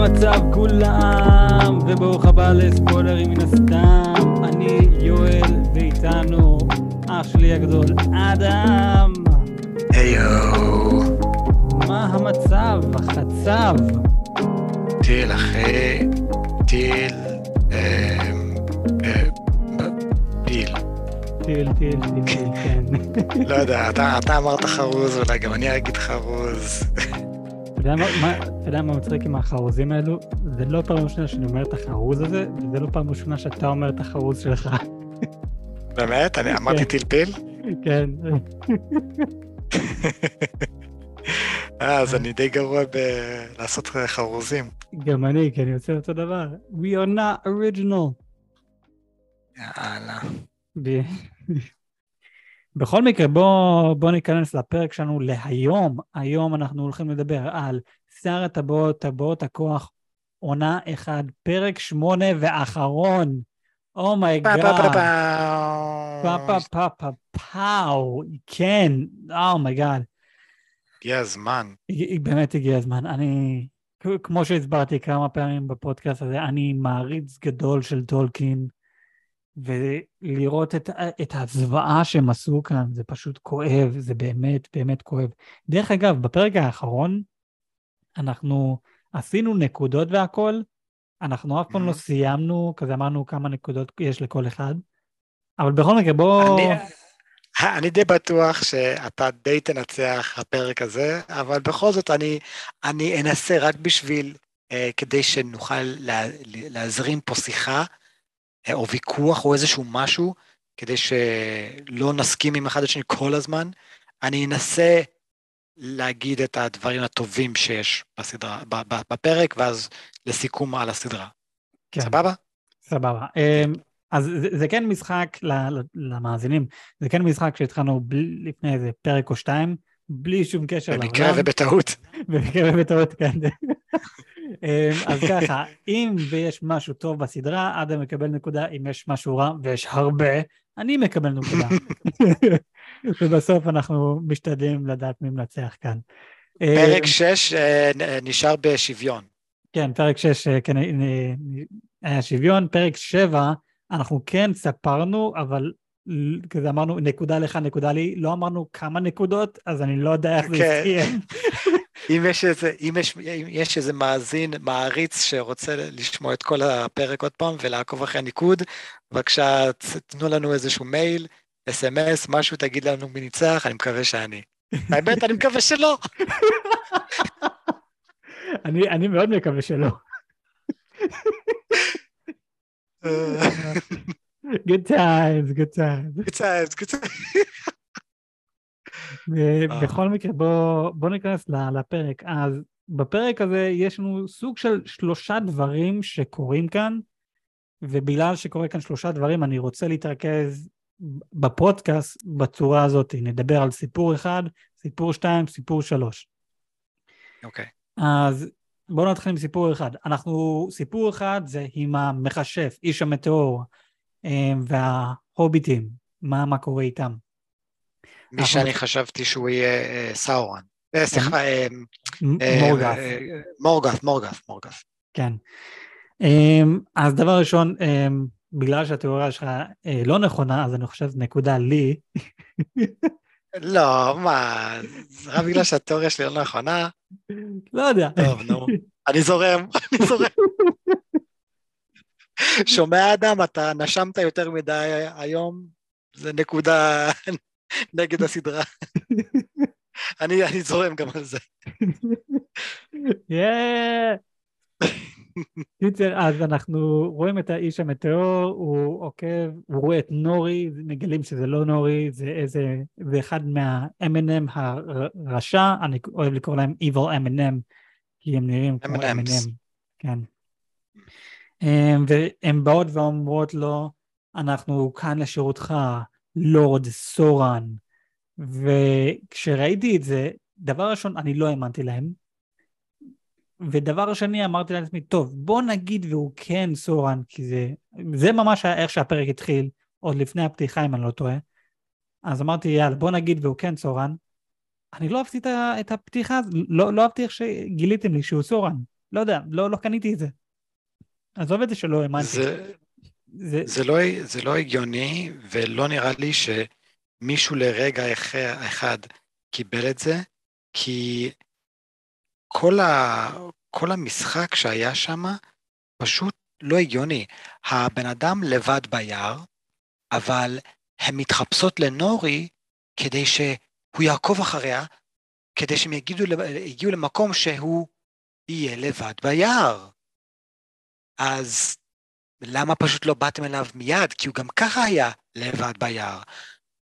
המצב כולם? וברוך הבא לספוילרים מן הסתם. אני יואל, ואיתנו אח שלי הגדול, אדם. היו, מה המצב? החצב. טיל אחי, טיל, אמ, אה, פיל. טיל, טיל, טיל, טיל, כן. לא יודע, אתה אמרת חרוז, אולי גם אני אגיד חרוז. אתה יודע מה- מצחיק עם החרוזים האלו? זה לא פעם ראשונה שאני אומר את החרוז הזה, וזה לא פעם ראשונה שאתה אומר את החרוז שלך. באמת? אני אמרתי טיל פיל? כן. אה, אז אני די גרוע בלעשות חרוזים. גם אני, כי אני עושה אותו דבר. We are not original. יאללה. בכל מקרה, בוא, בוא ניכנס לפרק שלנו להיום. היום אנחנו הולכים לדבר על שר הטבעות, טבעות הכוח, עונה אחד, פרק שמונה ואחרון. Oh, oh my God. פה פה פה פה. פאו, כן, oh my God. הגיע הזמן. באמת הגיע הזמן. אני, כמו שהסברתי כמה פעמים בפודקאסט הזה, אני מעריץ גדול של טולקין, ולראות את, את הזוועה שהם עשו כאן, זה פשוט כואב, זה באמת באמת כואב. דרך אגב, בפרק האחרון, אנחנו עשינו נקודות והכל, אנחנו אף פעם לא Mhm. סיימנו, כזה אמרנו כמה נקודות יש לכל אחד, אבל בכל מקרה, בוא... אני- די בטוח שאתה די תנצח הפרק הזה, אבל בכל זאת אני, אני אנסה רק בשביל, אה, כדי שנוכל לה, להזרים פה שיחה, או ויכוח או איזשהו משהו, כדי שלא נסכים עם אחד לשני כל הזמן, אני אנסה להגיד את הדברים הטובים שיש בסדרה, בפרק, ואז לסיכום על הסדרה. כן. סבבה? סבבה. אמ, אז זה, זה כן משחק למאזינים, זה כן משחק שהתחלנו בלי, לפני איזה פרק או שתיים, בלי שום קשר במקרה לעולם. ובטעות. במקרה ובטעות, כן. אמ, אז ככה, אם ויש משהו טוב בסדרה, אדם מקבל נקודה, אם יש משהו רע, ויש הרבה, אני מקבל נקודה. ובסוף אנחנו משתדלים לדעת מי מנצח כאן. פרק אמ, 6 נשאר בשוויון. כן, פרק 6 כן, נ- נ- היה שוויון, פרק 7 אנחנו כן ספרנו, אבל כזה אמרנו נקודה לך, נקודה לי, לא אמרנו כמה נקודות, אז אני לא יודע איך זה כן. אם יש איזה, אם יש, אם יש איזה מאזין, מעריץ שרוצה לשמוע את כל הפרק עוד פעם ולעקוב אחרי הניקוד, בבקשה תנו לנו איזשהו מייל, אס.אם.אס, משהו, תגיד לנו מי ניצח, אני מקווה שאני. האמת, אני מקווה שלא. אני, אני מאוד מקווה שלא. good times, good times. קצת, קצת. ו- בכל מקרה, בוא, בוא ניכנס לפרק. אז בפרק הזה יש לנו סוג של שלושה דברים שקורים כאן, ובגלל שקורה כאן שלושה דברים, אני רוצה להתרכז בפודקאסט בצורה הזאת. נדבר על סיפור אחד, סיפור שתיים, סיפור שלוש. אוקיי. אז בואו נתחיל עם סיפור אחד. אנחנו, סיפור אחד זה עם המכשף, איש המטאור, אה, וההוביטים, מה, מה קורה איתם. מי אנחנו- שאני חשבתי שהוא יהיה אה, סאורן. אה, סליחה, מורגף, מורגף, מורגף. כן. אמ, אז דבר ראשון, אמ, בגלל שהתיאוריה שלך אה, לא נכונה, אז אני חושב נקודה לי. לא, מה, זה רק בגלל שהתיאוריה שלי לא נכונה? לא יודע. טוב, נו. אני זורם, אני זורם. שומע אדם, אתה נשמת יותר מדי היום, זה נקודה נגד הסדרה. אני, אני זורם גם על זה. קיצר, אז אנחנו רואים את האיש המטאור, הוא עוקב, הוא רואה את נורי, מגלים שזה לא נורי, זה איזה, זה אחד מה-M&M הרשע, אני אוהב לקרוא להם Evil M&M, כי הם נראים כמו. M&M, כן. אמ, והן באות ואומרות לו, אנחנו כאן לשירותך, לורד סורן. וכשראיתי את זה, דבר ראשון, אני לא האמנתי להם. ודבר שני, אמרתי לעצמי, טוב, בוא נגיד והוא כן סורן, כי זה, זה ממש היה איך שהפרק התחיל, עוד לפני הפתיחה, אם אני לא טועה. אז אמרתי, יאללה, בוא נגיד והוא כן סורן. אני לא אהבתי את הפתיחה, לא, לא אהבתי איך שגיליתם לי שהוא סורן. לא יודע, לא, לא קניתי את זה. עזוב את זה שלא האמנתי. זה, זה... זה, לא, זה לא הגיוני, ולא נראה לי שמישהו לרגע אחד קיבל את זה, כי כל, ה, כל המשחק שהיה שם פשוט לא הגיוני. הבן אדם לבד ביער, אבל הן מתחפשות לנורי כדי שהוא יעקוב אחריה, כדי שהם יגידו, יגיעו למקום שהוא יהיה לבד ביער. אז למה פשוט לא באתם אליו מיד? כי הוא גם ככה היה לבד ביער.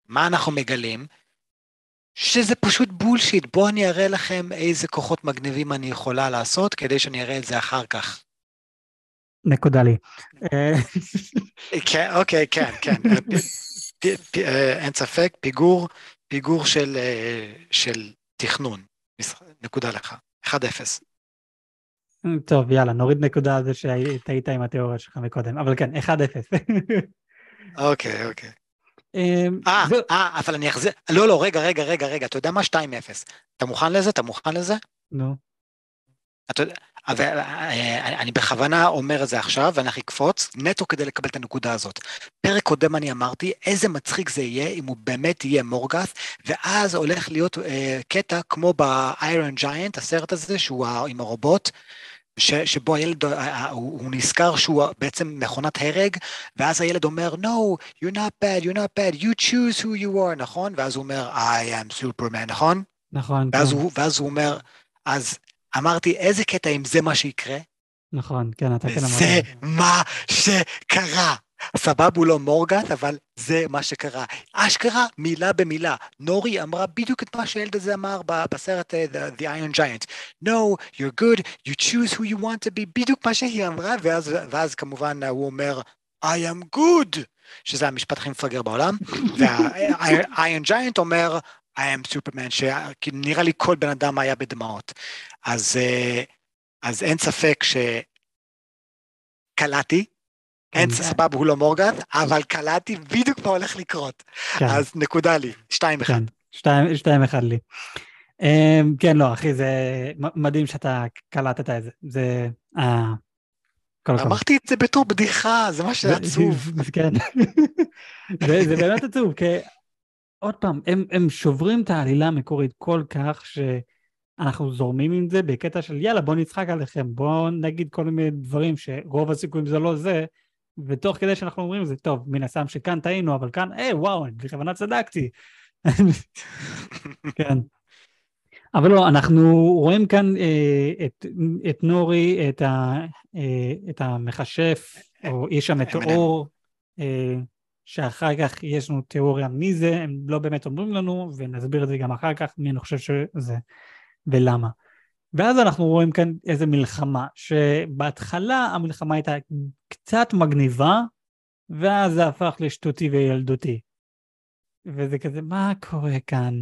מה אנחנו מגלים? שזה פשוט בולשיט, בואו אני אראה לכם איזה כוחות מגניבים אני יכולה לעשות כדי שאני אראה את זה אחר כך. נקודה לי. כן, אוקיי, כן, כן. אין ספק, פיגור, פיגור של, אה, של תכנון. נקודה לך. 1-0. טוב, יאללה, נוריד נקודה על זה שהיית עם התיאוריה שלך מקודם, אבל כן, 1-0. אוקיי, אוקיי. אמ, אה, אה, אבל אני אחזיר, לא, לא, רגע, רגע, רגע, רגע, אתה יודע מה? 2-0. אתה מוכן לזה? אתה מוכן לזה? נו. אתה יודע, אבל אה, אני בכוונה אומר את זה עכשיו, ואני אקפוץ, נטו כדי לקבל את הנקודה הזאת. פרק קודם אני אמרתי, איזה מצחיק זה יהיה אם הוא באמת יהיה מורגס, ואז הולך להיות אה, קטע כמו ב-Iron Giant, הסרט הזה, שהוא עם הרובוט, ש, שבו הילד, אה, אה, הוא, הוא נזכר שהוא בעצם מכונת הרג, ואז הילד אומר, no, you're not bad, you're not bad, you choose who you are, נכון? ואז הוא אומר, I am Superman, נכון? נכון. ואז, כן. הוא, ואז הוא אומר, אז אמרתי, איזה קטע אם זה מה שיקרה? נכון, כן, אתה כן אמרת. זה מה שקרה. סבב הוא לא מורגת, אבל זה מה שקרה. אשכרה, מילה במילה. נורי אמרה בדיוק את מה שהילד הזה אמר בסרט uh, The, The Iron Giant. No, you're good, you choose who you want to be, בדיוק מה שהיא אמרה, ואז, ואז כמובן הוא אומר, I am good, שזה המשפט הכי מפגר בעולם, וה-Iron Giant אומר, I am Superman, שנראה לי כל בן אדם היה בדמעות. אז, אז אין ספק שקלטתי, אין סבבה, הוא לא מורגן, אבל קלטתי בדיוק מה הולך לקרות. כן. אז נקודה לי, שתיים אחד. כן, שתיים אחד לי. Um, כן, לא, אחי, זה מדהים שאתה קלטת את זה. זה... Uh, אמרתי את זה בתור בדיחה, זה מה שעצוב. כן. זה, זה באמת עצוב, כי עוד פעם, הם, שוברים את העלילה המקורית כל כך שאנחנו זורמים עם זה בקטע של יאללה בוא נצחק עליכם, בוא נגיד כל מיני דברים שרוב הסיכויים זה לא זה, ותוך כדי שאנחנו אומרים זה, טוב, מן הסתם שכאן טעינו, אבל כאן, היי, וואו, אני בכוונה צדקתי. כן. אבל לא, אנחנו רואים כאן אה, את, את נורי, את, ה, אה, את המכשף, או איש המטאור, אה, שאחר כך יש לנו תיאוריה מי זה, הם לא באמת אומרים לנו, ונסביר את זה גם אחר כך, מי אני חושב שזה ולמה. ואז אנחנו רואים כאן איזה מלחמה, שבהתחלה המלחמה הייתה קצת מגניבה, ואז זה הפך לשטותי וילדותי. וזה כזה, מה קורה כאן?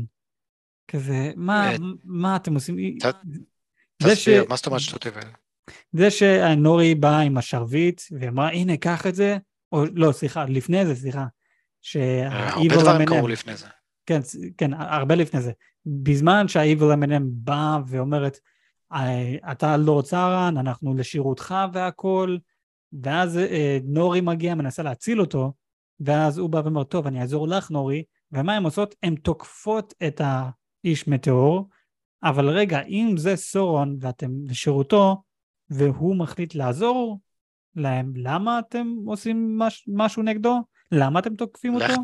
כזה, מה, אה, מה אתם עושים? תסביר, מה זאת אומרת שטותי וילדותי? זה שנורי באה עם השרביט, ואמרה, הנה, קח את זה, או לא, סליחה, לפני זה, סליחה. אה, הרבה דברים קרו לפני זה. כן, כן, הרבה לפני זה. בזמן שהאיבל M&M באה ואומרת, אתה לא צרן, אנחנו לשירותך והכול, ואז אה, נורי מגיע, מנסה להציל אותו, ואז הוא בא ואומר, טוב, אני אעזור לך, נורי, ומה הן עושות? הן תוקפות את האיש מטאור, אבל רגע, אם זה סורון ואתם לשירותו, והוא מחליט לעזור להם, למה אתם עושים מש, משהו נגדו? למה אתם תוקפים אותו?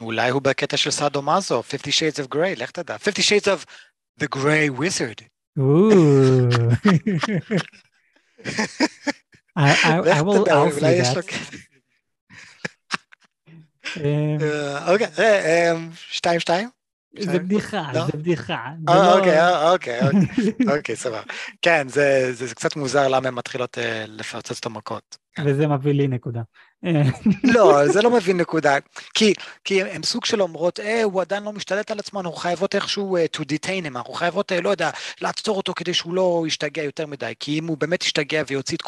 אולי הוא בקטע של סאדו מאזו, 50 Shades of Grey, לך תדע. 50 Shades of the Grey Wizard. I, I, I will אולי יש לו... אוקיי, אה, אמ, שתיים שתיים? זה בדיחה, לא? זה בדיחה. אה, לא- אוקיי, אה, אוקיי, אוקיי, אוקיי, סבבה. כן, זה קצת מוזר למה הן מתחילות לפרצץ את המכות. וזה מביא לי נקודה. לא, זה לא מביא נקודה. כי, הם סוג של אומרות, אה, הוא עדיין לא משתלט על עצמו, אנחנו חייבות איכשהו to detain him, אנחנו חייבות, לא יודע, לעצור אותו כדי שהוא לא ישתגע יותר מדי, כי אם הוא באמת ישתגע ויוציא את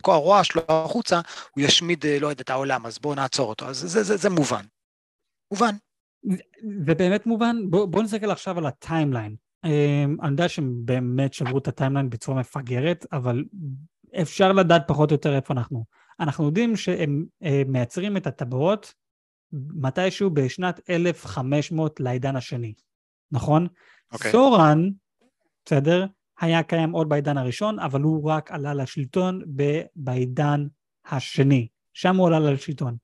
כל, הרוע שלו החוצה, הוא ישמיד, לא יודע, את העולם, אז בואו נעצור אותו. אז זה מובן. מובן. זה באמת מובן? בואו בוא נסתכל עכשיו על ה timeline. אמ, אני יודע שהם באמת שברו את ה timeline בצורה מפגרת, אבל אפשר לדעת פחות או יותר איפה אנחנו. אנחנו יודעים שהם אה, מייצרים את הטבעות מתישהו בשנת 1500 לעידן השני, נכון? Okay. אוקיי. סורן, בסדר? היה קיים עוד בעידן הראשון, אבל הוא רק עלה לשלטון בעידן השני. שם הוא עלה לשלטון.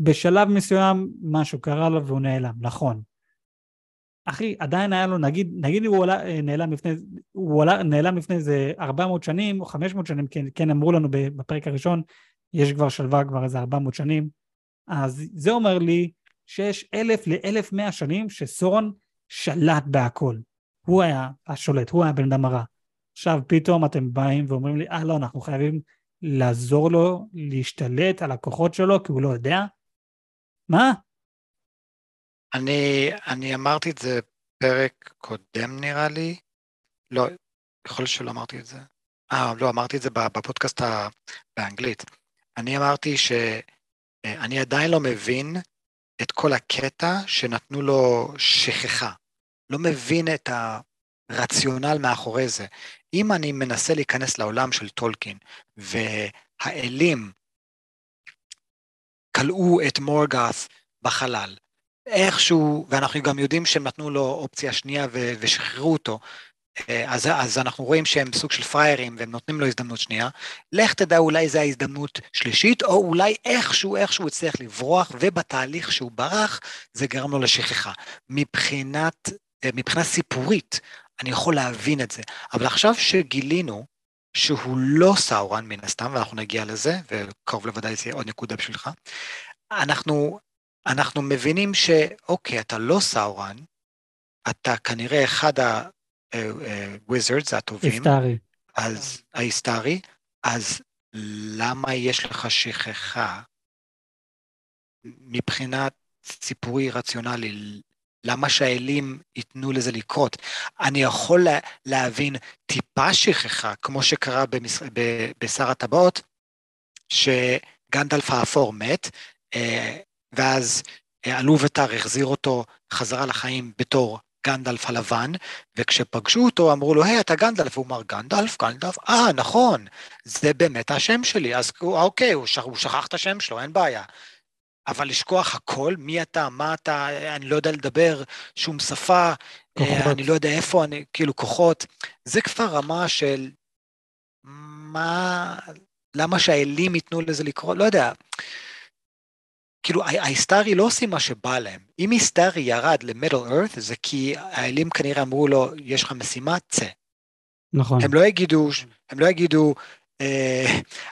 בשלב מסוים משהו קרה לו והוא נעלם, נכון. אחי, עדיין היה לו, נגיד, נגיד הוא עלה, אה, נעלם לפני, הוא עלה, נעלם לפני איזה 400 שנים או 500 שנים, כן, כן אמרו לנו בפרק הראשון, יש כבר שלווה כבר איזה 400 שנים, אז זה אומר לי שיש אלף לאלף מאה שנים שסורון שלט בהכל. הוא היה השולט, הוא היה בן אדם הרע. עכשיו פתאום אתם באים ואומרים לי, אה לא, אנחנו חייבים לעזור לו להשתלט על הכוחות שלו כי הוא לא יודע? מה? אני, אני אמרתי את זה פרק קודם נראה לי. לא, יכול להיות שלא אמרתי את זה. אה, לא, אמרתי את זה בפודקאסט באנגלית. אני אמרתי שאני עדיין לא מבין את כל הקטע שנתנו לו שכחה. לא מבין את הרציונל מאחורי זה. אם אני מנסה להיכנס לעולם של טולקין, והאלים כלאו את מורגאס בחלל, איכשהו, ואנחנו גם יודעים שהם נתנו לו אופציה שנייה ו- ושחררו אותו, אה, אז, אז אנחנו רואים שהם סוג של פריירים והם נותנים לו הזדמנות שנייה. לך תדע, אולי זו ההזדמנות שלישית, או אולי איכשהו, איכשהו הצליח לברוח, ובתהליך שהוא ברח, זה גרם לו לשכחה. מבחינת, אה, מבחינה סיפורית, אני יכול להבין את זה. אבל עכשיו שגילינו שהוא לא סאורן מן הסתם, ואנחנו נגיע לזה, וקרוב לוודאי זה עוד נקודה בשבילך, אנחנו, אנחנו מבינים שאוקיי, אתה לא סאורן, אתה כנראה אחד ה-wizards הטובים. היסטרי. אז, ההיסטרי, אז למה יש לך שכחה מבחינת סיפורי רציונלי? למה שהאלים ייתנו לזה לקרות? אני יכול לה, להבין טיפה שכחה, כמו שקרה במש... בשר הטבעות, שגנדלף האפור מת, אה, ואז אלובטר החזיר אותו חזרה לחיים בתור גנדלף הלבן, וכשפגשו אותו אמרו לו, היי, אתה גנדלף, והוא אמר, גנדלף, גנדלף, אה, נכון, זה באמת השם שלי, אז אוקיי, הוא, שכח, הוא שכח את השם שלו, אין בעיה. אבל לשכוח הכל, מי אתה, מה אתה, אני לא יודע לדבר שום שפה, כוחות. אני לא יודע איפה אני, כאילו כוחות, זה כבר רמה של מה, למה שהאלים ייתנו לזה לקרות, לא יודע. כאילו ההיסטרי לא עושים מה שבא להם. אם היסטרי ירד למידל ארת זה כי האלים כנראה אמרו לו, יש לך משימה, צא. נכון. הם לא יגידו, הם לא יגידו, אה,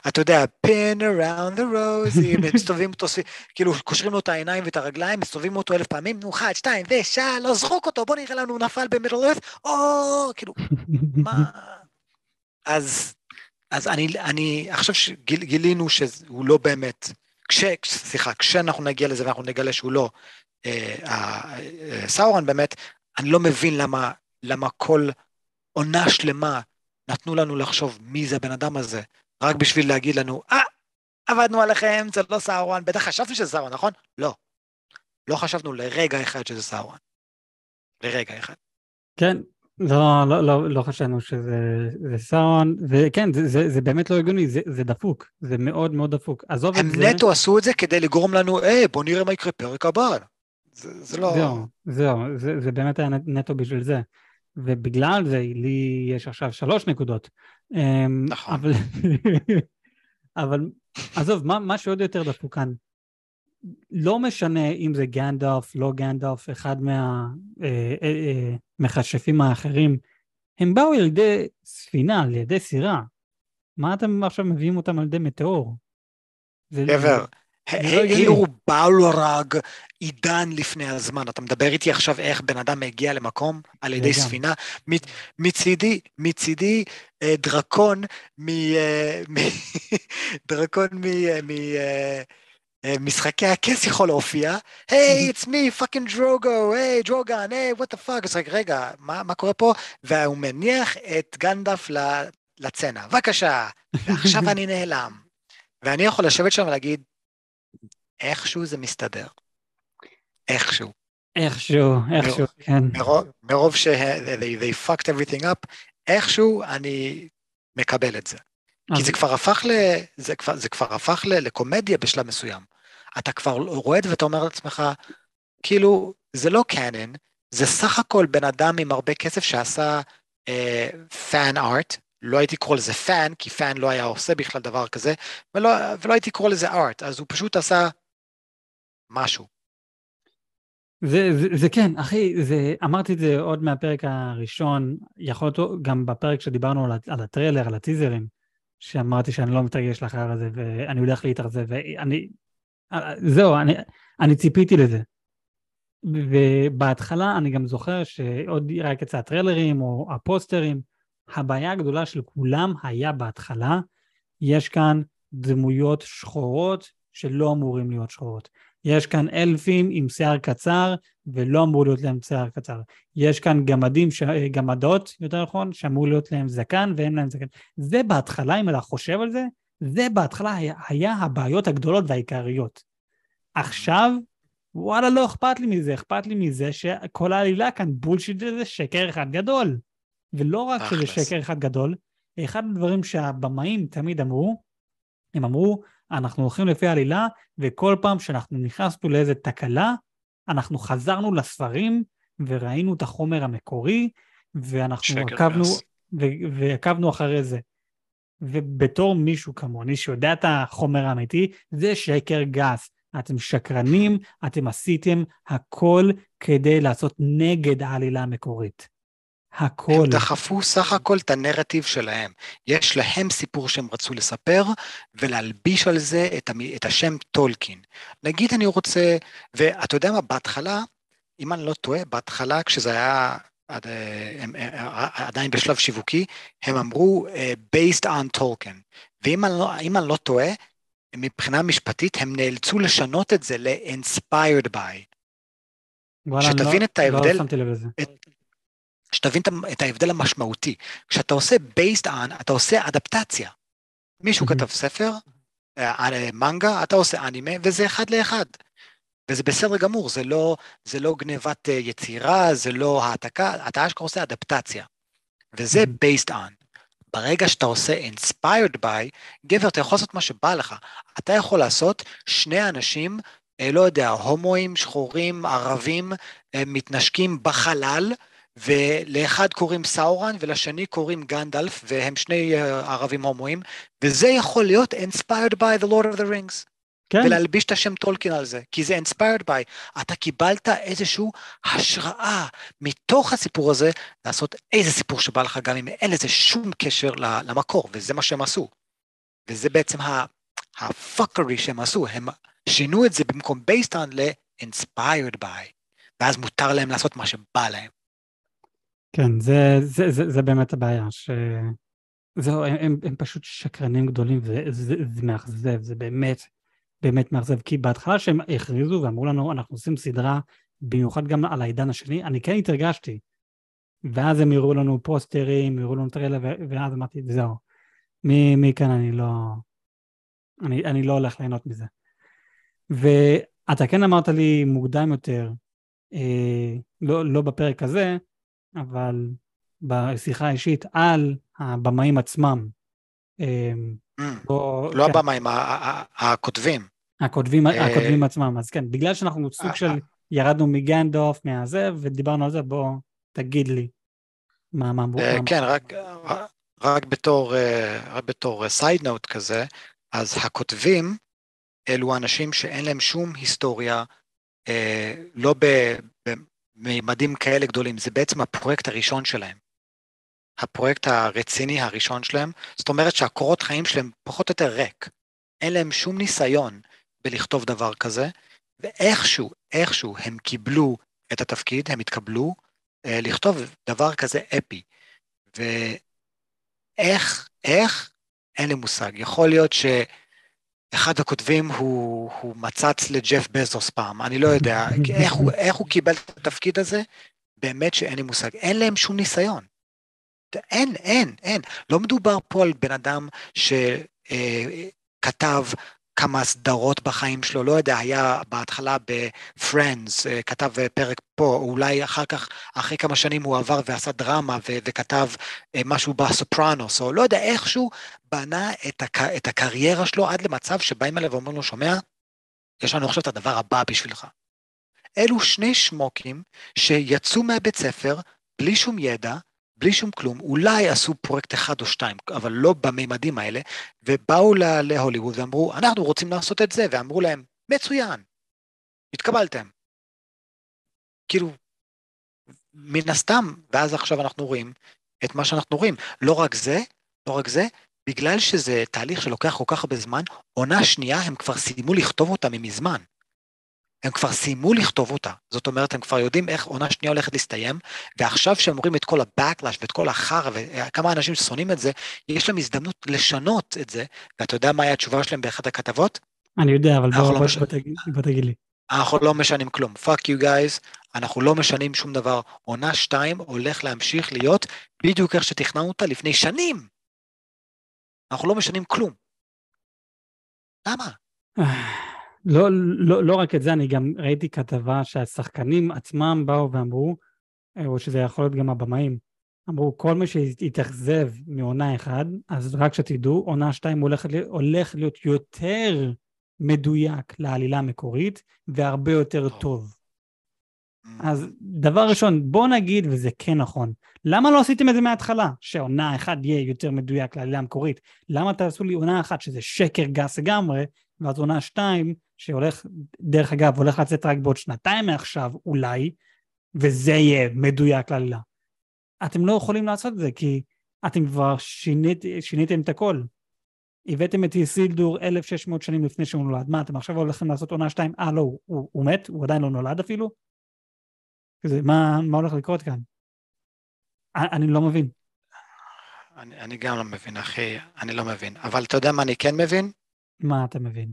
אתה יודע, pin around the rose, מסתובבים אותו, כאילו קושרים לו את העיניים ואת הרגליים, מסתובבים אותו אלף פעמים, נו, אחד, שתיים, ושלוש, זרוק אותו, בוא נראה לנו, נפל במידל ארת, או, כאילו, מה... אז, אז אני, אני, עכשיו שגילינו שהוא לא באמת, כש, סליחה, כשאנחנו נגיע לזה ואנחנו נגלה שהוא לא אה, אה, סאורן באמת, אני לא מבין למה, למה כל עונה שלמה נתנו לנו לחשוב מי זה הבן אדם הזה, רק בשביל להגיד לנו, אה, עבדנו עליכם, זה לא סאורן, בטח חשבתם שזה סאורן, נכון? לא. לא חשבנו לרגע אחד שזה סאורן. לרגע אחד. כן, לא, לא, לא, לא חשבנו שזה סאונד, וכן, זה, זה, זה באמת לא הגיוני, זה, זה דפוק, זה מאוד מאוד דפוק. עזוב את זה... הם נטו עשו את זה כדי לגרום לנו, היי, בוא נראה מה יקרה פרק הבא. זה, זה לא... זהו, זהו, זה, זה באמת היה נטו בשביל זה. ובגלל זה, לי יש עכשיו שלוש נקודות. אמ, נכון. אבל, אבל עזוב, מה, מה שעוד יותר דפוק כאן, לא משנה אם זה גנדלף, לא גנדלף, אחד מהמכשפים אה, אה, אה, האחרים, הם באו על ידי ספינה, על ידי סירה. מה אתם עכשיו מביאים אותם על ידי מטאור? גבר, העירו באולורג עידן לפני הזמן. אתה מדבר איתי עכשיו איך בן אדם מגיע למקום על ידי ספינה? מצידי, מצידי דרקון מ... דרקון מ... אה, משחקי הכס יכול להופיע, היי, it's me, fucking דרוגו, היי, דרוגן, היי, what the fuck, אז רגע, מה, מה קורה פה? והוא מניח את גנדף לצנע, בבקשה, ועכשיו אני נעלם. ואני יכול לשבת שם ולהגיד, איכשהו זה מסתדר. איכשהו. איכשהו, איכשהו, כן. מרוב, מרוב ש- they, they fucked everything up, איכשהו אני מקבל את זה. כי אז- זה כבר הפך ל... זה כבר, זה כבר הפך ל, לקומדיה בשלב מסוים. אתה כבר את זה ואתה אומר לעצמך, כאילו, זה לא canon, זה סך הכל בן אדם עם הרבה כסף שעשה fan uh, art, לא הייתי קורא לזה fan, כי fan לא היה עושה בכלל דבר כזה, ולא, ולא הייתי קורא לזה art, אז הוא פשוט עשה משהו. זה, זה, זה כן, אחי, זה, אמרתי את זה עוד מהפרק הראשון, יכול להיות גם בפרק שדיברנו על, על הטריילר, על הטיזרים, שאמרתי שאני לא מתרגש לאחר הזה, ואני הולך להתאכזב, ואני, זהו, אני, אני ציפיתי לזה. ובהתחלה אני גם זוכר שעוד רק יצא הטריילרים או הפוסטרים, הבעיה הגדולה של כולם היה בהתחלה, יש כאן דמויות שחורות שלא אמורים להיות שחורות. יש כאן אלפים עם שיער קצר ולא אמור להיות להם שיער קצר. יש כאן גמדים, ש... גמדות, יותר נכון, שאמור להיות להם זקן ואין להם זקן. זה בהתחלה, אם אתה חושב על זה, זה בהתחלה היה, היה הבעיות הגדולות והעיקריות. עכשיו, וואלה, לא אכפת לי מזה, אכפת לי מזה שכל העלילה כאן בולשיט זה שקר אחד גדול. ולא רק שזה. שקר אחד גדול, אחד הדברים שהבמאים תמיד אמרו, הם אמרו, אנחנו הולכים לפי העלילה, וכל פעם שאנחנו נכנסנו לאיזה תקלה, אנחנו חזרנו לספרים וראינו את החומר המקורי, ואנחנו עקבנו. ו- ועקבנו אחרי זה. ובתור מישהו כמוני שיודע את החומר האמיתי, זה שקר גס. אתם שקרנים, אתם עשיתם הכל כדי לעשות נגד העלילה המקורית. הכל. הם דחפו סך הכל את הנרטיב שלהם. יש להם סיפור שהם רצו לספר, ולהלביש על זה את, המ... את השם טולקין. נגיד אני רוצה, ואתה יודע מה, בהתחלה, אם אני לא טועה, בהתחלה כשזה היה עד, אה, הם, אה, עדיין בשלב שיווקי, הם אמרו אה, based on Tolkien. ואם אני לא, אני לא טועה, מבחינה משפטית הם נאלצו לשנות את זה ל-inspired by. וואלה, שתבין לא, את ההבדל. לא לזה. שתבין את ההבדל המשמעותי. כשאתה עושה based on, אתה עושה אדפטציה. מישהו מהמם. כתב ספר, אה, אה, מנגה, אתה עושה אנימה, וזה אחד לאחד. וזה בסדר גמור, זה לא, זה לא גנבת אה, יצירה, זה לא העתקה, אתה אשכרה עושה אדפטציה. וזה מהמם. based on. ברגע שאתה עושה inspired by, גבר, אתה יכול לעשות מה שבא לך. אתה יכול לעשות שני אנשים, לא יודע, הומואים, שחורים, ערבים, מתנשקים בחלל, ולאחד קוראים סאורן ולשני קוראים גנדלף, והם שני אה, ערבים הומואים, וזה יכול להיות inspired by the Lord of the Rings. כן, ולהלביש את השם טולקין על זה, כי זה inspired by. אתה קיבלת איזושהי השראה מתוך הסיפור הזה לעשות איזה סיפור שבא לך, גם אם אין לזה שום קשר למקור, וזה מה שהם עשו. וזה בעצם ה- הפאקרי שהם עשו, הם שינו את זה במקום based on ל-inspired by, ואז מותר להם לעשות מה שבא להם. כן, זה, זה, זה, זה באמת הבעיה, ש... זהו, הם, הם, הם פשוט שקרנים גדולים, וזה זה, זה מאכזב, זה באמת, באמת מאכזב, כי בהתחלה שהם הכריזו ואמרו לנו, אנחנו עושים סדרה, במיוחד גם על העידן השני, אני כן התרגשתי. ואז הם הראו לנו פוסטרים, הראו לנו טריילר, ו- ואז אמרתי, זהו, מכאן אני לא, אני, אני לא הולך ליהנות מזה. ואתה כן אמרת לי מוקדם יותר, אה, לא, לא בפרק הזה, אבל בשיחה האישית על הבמאים עצמם. אה, Mm, לא כן, הבמאים, הכותבים. הכותבים, אה, הכותבים עצמם, אז כן, בגלל שאנחנו סוג אה, של אה. ירדנו מגנדוף, מהזה, ודיברנו על זה, בוא תגיד לי מה אמרו. אה, כן, רק, רק בתור, אה, רק בתור סייד נוט כזה, אז הכותבים אלו אנשים שאין להם שום היסטוריה, אה, לא בממדים כאלה גדולים, זה בעצם הפרויקט הראשון שלהם. הפרויקט הרציני הראשון שלהם, זאת אומרת שהקורות חיים שלהם פחות או יותר ריק. אין להם שום ניסיון בלכתוב דבר כזה, ואיכשהו, איכשהו הם קיבלו את התפקיד, הם התקבלו אה, לכתוב דבר כזה אפי. ואיך, איך, אין לי מושג. יכול להיות שאחד הכותבים הוא, הוא מצץ לג'ף בזוס פעם, אני לא יודע. איך הוא, איך הוא קיבל את התפקיד הזה? באמת שאין לי מושג. אין להם שום ניסיון. אין, אין, אין. לא מדובר פה על בן אדם שכתב כמה סדרות בחיים שלו, לא יודע, היה בהתחלה ב-Friends, אה, כתב פרק פה, אולי אחר כך, אחרי כמה שנים הוא עבר ועשה דרמה ו- וכתב אה, משהו בסופרנוס, או לא יודע, איכשהו בנה את, הק- את הקריירה שלו עד למצב שבאים אליו ואומרים לו, שומע, יש לנו עכשיו את הדבר הבא בשבילך. אלו שני שמוקים שיצאו מהבית ספר בלי שום ידע, בלי שום כלום, אולי עשו פרויקט אחד או שתיים, אבל לא בממדים האלה, ובאו לה, להוליווד ואמרו, אנחנו רוצים לעשות את זה, ואמרו להם, מצוין, התקבלתם. כאילו, מן הסתם, ואז עכשיו אנחנו רואים את מה שאנחנו רואים. לא רק זה, לא רק זה, בגלל שזה תהליך שלוקח כל כך הרבה זמן, עונה שנייה הם כבר סיימו לכתוב אותה ממזמן. הם כבר סיימו לכתוב אותה. זאת אומרת, הם כבר יודעים איך עונה שנייה הולכת להסתיים, ועכשיו שהם רואים את כל ה-backlash ואת כל החרא וכמה אנשים ששונאים את זה, יש להם הזדמנות לשנות את זה, ואתה יודע מה היה התשובה שלהם באחת הכתבות? אני יודע, אבל בוא, לא בוא, בוא, תגיד, בוא תגיד לי. אנחנו לא משנים כלום. fuck you guys, אנחנו לא משנים שום דבר. עונה שתיים הולך להמשיך להיות בדיוק איך שתכננו אותה לפני שנים. אנחנו לא משנים כלום. למה? לא, לא, לא רק את זה, אני גם ראיתי כתבה שהשחקנים עצמם באו ואמרו, או שזה יכול להיות גם הבמאים, אמרו כל מי שהתאכזב מעונה אחד, אז רק שתדעו, עונה שתיים הולך, הולך להיות יותר מדויק לעלילה המקורית והרבה יותר טוב. אז דבר ראשון, בוא נגיד, וזה כן נכון, למה לא עשיתם את זה מההתחלה? שעונה אחת יהיה יותר מדויק לעלילה המקורית. למה תעשו לי עונה אחת שזה שקר גס לגמרי, ואז עונה שתיים, שהולך, דרך אגב, הולך לצאת רק בעוד שנתיים מעכשיו, אולי, וזה יהיה מדויק לעלילה. אתם לא יכולים לעשות את זה, כי אתם כבר שינית, שיניתם את הכל. הבאתם את איסילדור 1600 שנים לפני שהוא נולד. מה, אתם עכשיו הולכים לעשות עונה שתיים? אה, לא, הוא, הוא, הוא מת? הוא עדיין לא נולד אפילו? כזה, מה, מה הולך לקרות כאן? אני, אני לא מבין. אני, אני גם לא מבין, אחי, אני לא מבין. אבל אתה יודע מה אני כן מבין? מה אתה מבין?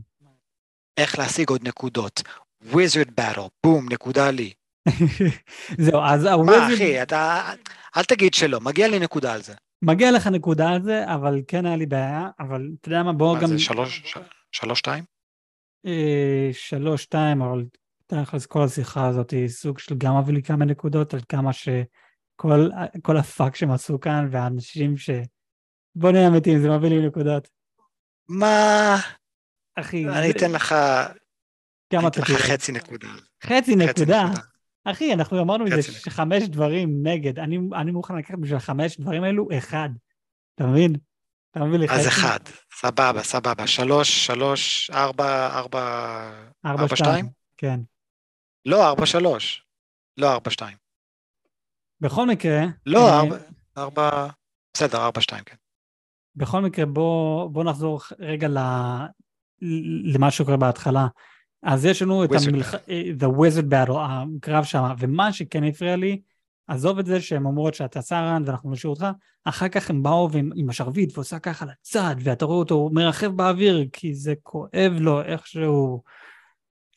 איך להשיג עוד נקודות. wizard battle, בום, נקודה לי. זהו, אז ה-wizard... מה, אחי, אתה... אל תגיד שלא, מגיע לי נקודה על זה. מגיע לך נקודה על זה, אבל כן היה לי בעיה, אבל אתה יודע מה, בואו גם... מה זה, שלוש, שלוש, שתיים? אה, שלוש, שתיים, אבל תכלס כל השיחה הזאת היא סוג של גם מביא לי כמה נקודות על כמה שכל הפאק שהם עשו כאן, והאנשים ש... בוא נהיה אמיתיים, זה מביא לי נקודות. מה? אחי, אני אתן לך... כמה אתה תראה? חצי נקודה. חצי נקודה? אחי, אנחנו אמרנו איזה חמש דברים נגד. אני, אני מוכן לקחת בשביל חמש דברים האלו אחד. אתה מבין? אתה מבין לי חצי? אז אחד. סבבה, סבבה. שלוש, שלוש, ארבע, ארבע... ארבע, שתיים? כן. לא, ארבע, שלוש. לא, ארבע, שתיים. בכל מקרה... לא, אה, ארבע, ארבע... בסדר, ארבע, שתיים, כן. בכל מקרה, בוא, בוא נחזור רגע ל, למה שקורה בהתחלה. אז יש לנו את המלח... אה, The Wizard Battle, הקרב שם, ומה שכן הפריע לי, עזוב את זה שהן אומרות שאתה סארן ואנחנו נשאיר אותך, אחר כך הם באו ועם, עם השרביט ועושה ככה לצד, ואתה רואה אותו מרחב באוויר, כי זה כואב לו איכשהו.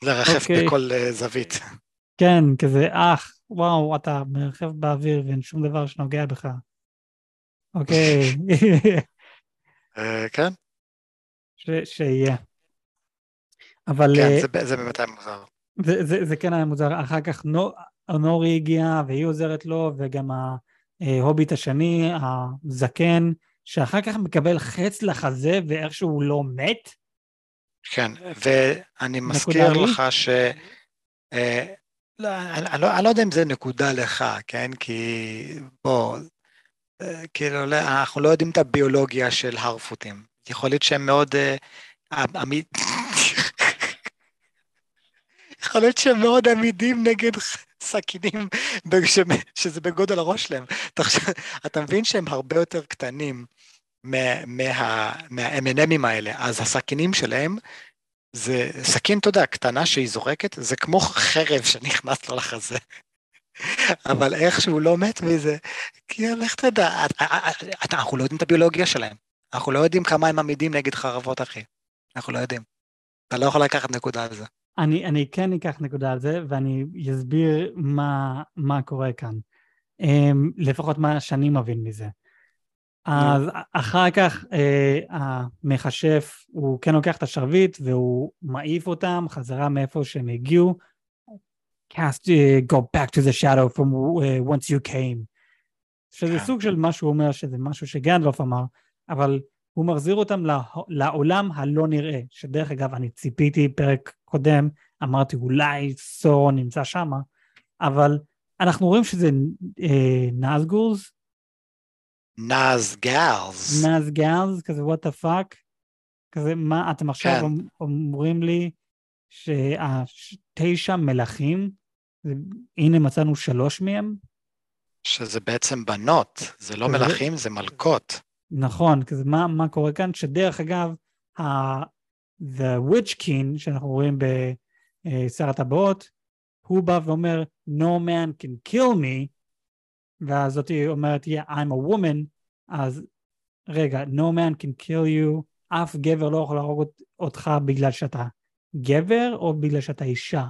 לרחב okay. אוקיי. בכל uh, זווית. כן, כזה אח, וואו, אתה מרחב באוויר ואין שום דבר שנוגע בך. אוקיי. אה, כן. שיהיה. אבל... כן, אה, זה, זה באמת היה מוזר. זה, זה, זה כן היה מוזר. אחר כך נו, נורי הגיעה והיא עוזרת לו, וגם ההוביט השני, הזקן, שאחר כך מקבל חץ לחזה ואיכשהו הוא לא מת. כן, ואני מזכיר לך ש... אה, לא, אני, לא, אני לא יודע אם זה נקודה לך, כן? כי בוא, אה, כאילו, לא, אנחנו לא יודעים את הביולוגיה של הרפוטים. יכול להיות שהם מאוד... אה, עמיד... יכול להיות שהם מאוד עמידים נגד סכינים שזה בגודל הראש שלהם. אתה מבין שהם הרבה יותר קטנים מה-M&M'ים האלה, אז הסכינים שלהם זה סכין, אתה יודע, קטנה שהיא זורקת, זה כמו חרב שנכנס לו לחזה. אבל איכשהו לא מת מזה, כי לך תדע, אנחנו לא יודעים את הביולוגיה שלהם. אנחנו לא יודעים כמה הם עמידים נגד חרבות, אחי. אנחנו לא יודעים. אתה לא יכול לקחת נקודה על זה. אני, אני כן אקח נקודה על זה, ואני אסביר מה, מה קורה כאן. Um, לפחות מה שאני מבין מזה. אז אחר כך אה, המכשף, הוא כן לוקח את השרביט והוא מעיף אותם חזרה מאיפה שהם הגיעו. Cast, uh, go back to the shadow from uh, whence you came. שזה כן. סוג של מה שהוא אומר, שזה משהו שגנדלוף אמר, אבל הוא מחזיר אותם לה- לעולם הלא נראה, שדרך אגב, אני ציפיתי פרק קודם, אמרתי אולי סאורון נמצא שמה, אבל אנחנו רואים שזה אה, גאלס. נאז גאלס, כזה what the fuck, כזה מה, אתם עכשיו כן. אומ- אומרים לי שהתשע מלכים, הנה מצאנו שלוש מהם, שזה בעצם בנות, זה לא מלכים, זה מלכות. נכון, כזה מה, מה קורה כאן, שדרך אגב, ה- The Witch King שאנחנו רואים בשר הטבעות, הוא בא ואומר, No man can kill me, ואז זאתי אומרת, yeah, I'm a woman, אז רגע, No man can kill you, אף גבר לא יכול להרוג אות- אותך בגלל שאתה גבר, או בגלל שאתה אישה?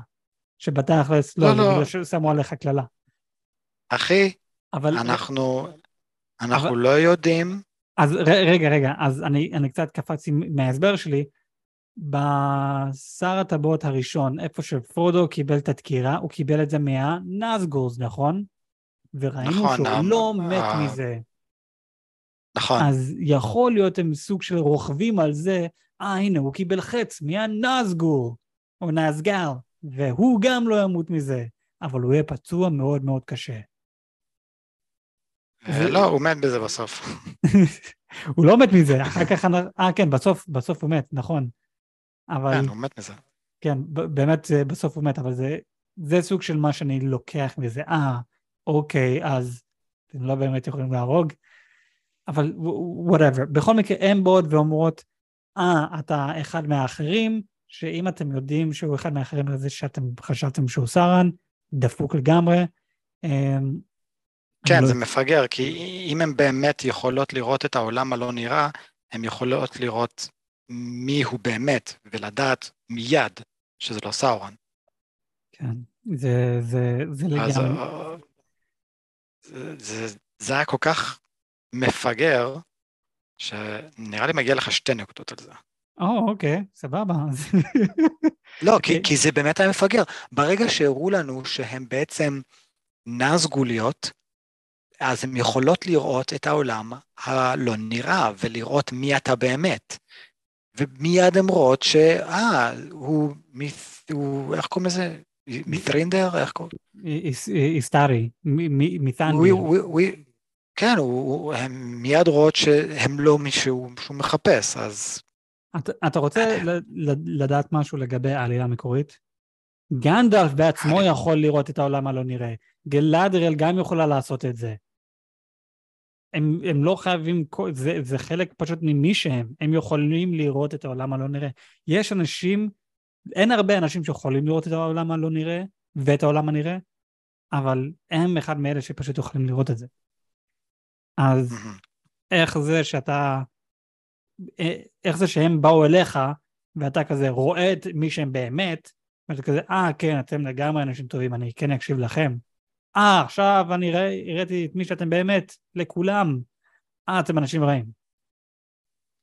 שבתכלס, לא, לא, לא. בגלל ששמו עליך קללה. אחי, אבל... אנחנו, אנחנו אבל- לא יודעים, אז ר- רגע, רגע, אז אני, אני קצת קפצתי מההסבר שלי. בשר הטבעות הראשון, איפה שפרודו קיבל את הדקירה, הוא קיבל את זה מהנאזגולס, נכון? וראינו נכון, שהוא ה- לא מת ה- מזה. נכון, אז יכול להיות הם סוג של רוכבים על זה, אה, הנה, הוא קיבל חץ מהנאזגול, או נאזגל, והוא גם לא ימות מזה, אבל הוא יהיה פצוע מאוד מאוד קשה. אה, לא, הוא מת בזה בסוף. הוא לא מת מזה, אחר כך, אה כן, בסוף, בסוף הוא מת, נכון. אבל כן, הוא מת מזה. כן, באמת זה- בסוף הוא מת, אבל זה, זה סוג של מה שאני לוקח מזה. אה, אוקיי, אז אתם לא באמת יכולים להרוג, אבל whatever. בכל מקרה, הן באות ואומרות, אה, אתה אחד מהאחרים, שאם אתם יודעים שהוא אחד מהאחרים לזה שאתם חשבתם שהוא סאורון, דפוק לגמרי. אמ, כן, לא- זה מפגר, כי אם הן באמת יכולות לראות את העולם הלא נראה, הן יכולות לראות מי הוא באמת, ולדעת מיד שזה לא סאורן. כן, זה, זה, זה לגמרי. אה, זה, זה, זה היה כל כך מפגר, שנראה לי מגיע לך שתי נקודות על זה. או, אוקיי, סבבה. לא, כי, אוקיי. כי זה באמת היה מפגר. ברגע שהראו לנו שהן בעצם נאזגוליות, אז הן יכולות לראות את העולם הלא נראה, ולראות מי אתה באמת. ומיד הן רואות שאה, הוא, מת'- הוא, איך קוראים לזה? מת'רינדר? איך קוראים? איס- איסטרי, מ- מ- מתנגר. הוא- הוא- הוא- כן, הוא- הוא- הן מיד רואות שהם לא מישהו שהוא מחפש, אז אתה, אתה רוצה ל- לדעת משהו לגבי העלילה המקורית? גנדלף בעצמו העלילה. יכול לראות את העולם הלא נראה. גלדריאל גם יכולה לעשות את זה. הם, הם לא חייבים, זה, זה חלק פשוט ממי שהם, הם יכולים לראות את העולם הלא נראה. יש אנשים, אין הרבה אנשים שיכולים לראות את העולם הלא נראה ואת העולם הנראה, אבל הם אחד מאלה שפשוט יכולים לראות את זה. אז. איך זה שאתה, אה, איך זה שהם באו אליך ואתה כזה רואה את מי שהם באמת, ואתה כזה, אה, כן, אתם לגמרי אנשים טובים, אני כן אקשיב לכם. אה, עכשיו אני רא- הראיתי את מי שאתם באמת, לכולם. אה, אתם אנשים רעים.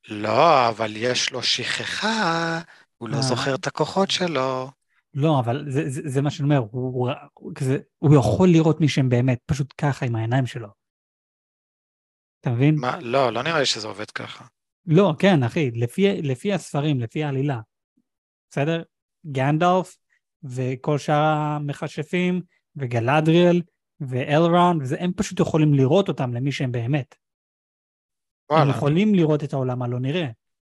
לא, אבל יש לו שכחה, הוא לא אה. זוכר את הכוחות שלו. לא, אבל זה, זה, זה מה שאני אומר, הוא, הוא, כזה, הוא יכול לראות מי שהם באמת, פשוט ככה עם העיניים שלו. אתה מבין? מה, לא, לא נראה לי שזה עובד ככה. לא, כן, אחי, לפי, לפי הספרים, לפי העלילה, בסדר? גנדלף וכל שאר המכשפים וגלדריאל ואלרונד, וזה, הם פשוט יכולים לראות אותם למי שהם באמת. הם וואלה. יכולים לראות את העולם הלא נראה.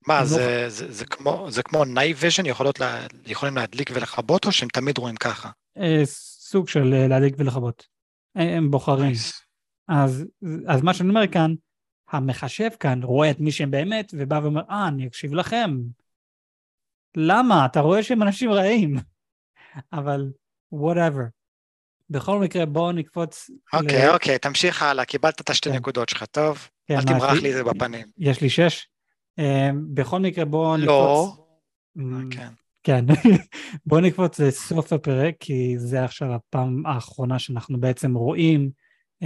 מה, הם לא- זה, זה, זה כמו, זה כמו night vision, יכולות לה, יכולים להדליק ולכבות, או שהם תמיד רואים ככה? אה, סוג של אה, להדליק ולכבות. הם בוחרים. nice. אז, אז מה שאני אומר כאן, המכשף כאן רואה את מי שהם באמת, ובא ואומר, אה, אני אקשיב לכם. למה? אתה רואה שהם אנשים רעים. אבל, whatever. בכל מקרה, בואו נקפוץ... אוקיי, אוקיי, תמשיך הלאה, קיבלת את השתי כן. נקודות שלך, טוב? כן, אל תמרח לי את זה בפנים. יש לי שש. אה, בכל מקרה, בואו לא. נקפוץ... Mm, כן. כן. בואו נקפוץ לסוף הפרק, כי זה עכשיו הפעם האחרונה שאנחנו בעצם רואים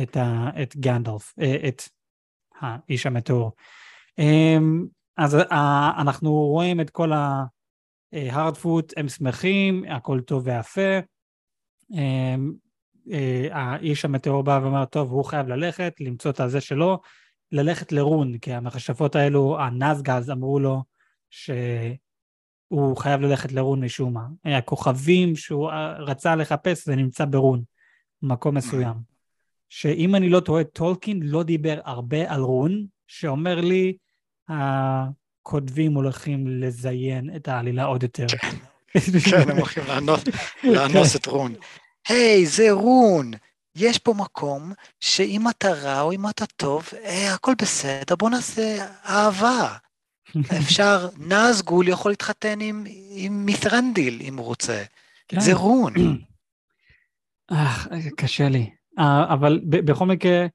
את, ה, את גנדלף, אה, את האיש המטאור. אמ, אז אה, אנחנו רואים את כל ההארדפוט, הם שמחים, הכל טוב ויפה. אמ, אה, האיש המטאור בא ואומר, טוב, הוא חייב ללכת, למצוא את הזה שלו, ללכת לרון, כי המכשפות האלו, הנזגז אמרו לו שהוא חייב ללכת לרון משום מה. הכוכבים שהוא רצה לחפש, זה נמצא ברון, מקום מסוים. שאם אני לא טועה, טולקין לא דיבר הרבה על רון, שאומר לי, הכותבים הולכים לזיין את העלילה עוד יותר. כן, הם הולכים לאנוס את רון. היי, זה רון. יש פה מקום שאם אתה רע או אם אתה טוב, אה, הכל בסדר, בוא נעשה אהבה. אפשר, נזגול יכול להתחתן עם, עם מית'רנדיל אם הוא רוצה. כן. זה רון. אה, קשה לי. אה, אבל בכל מקרה,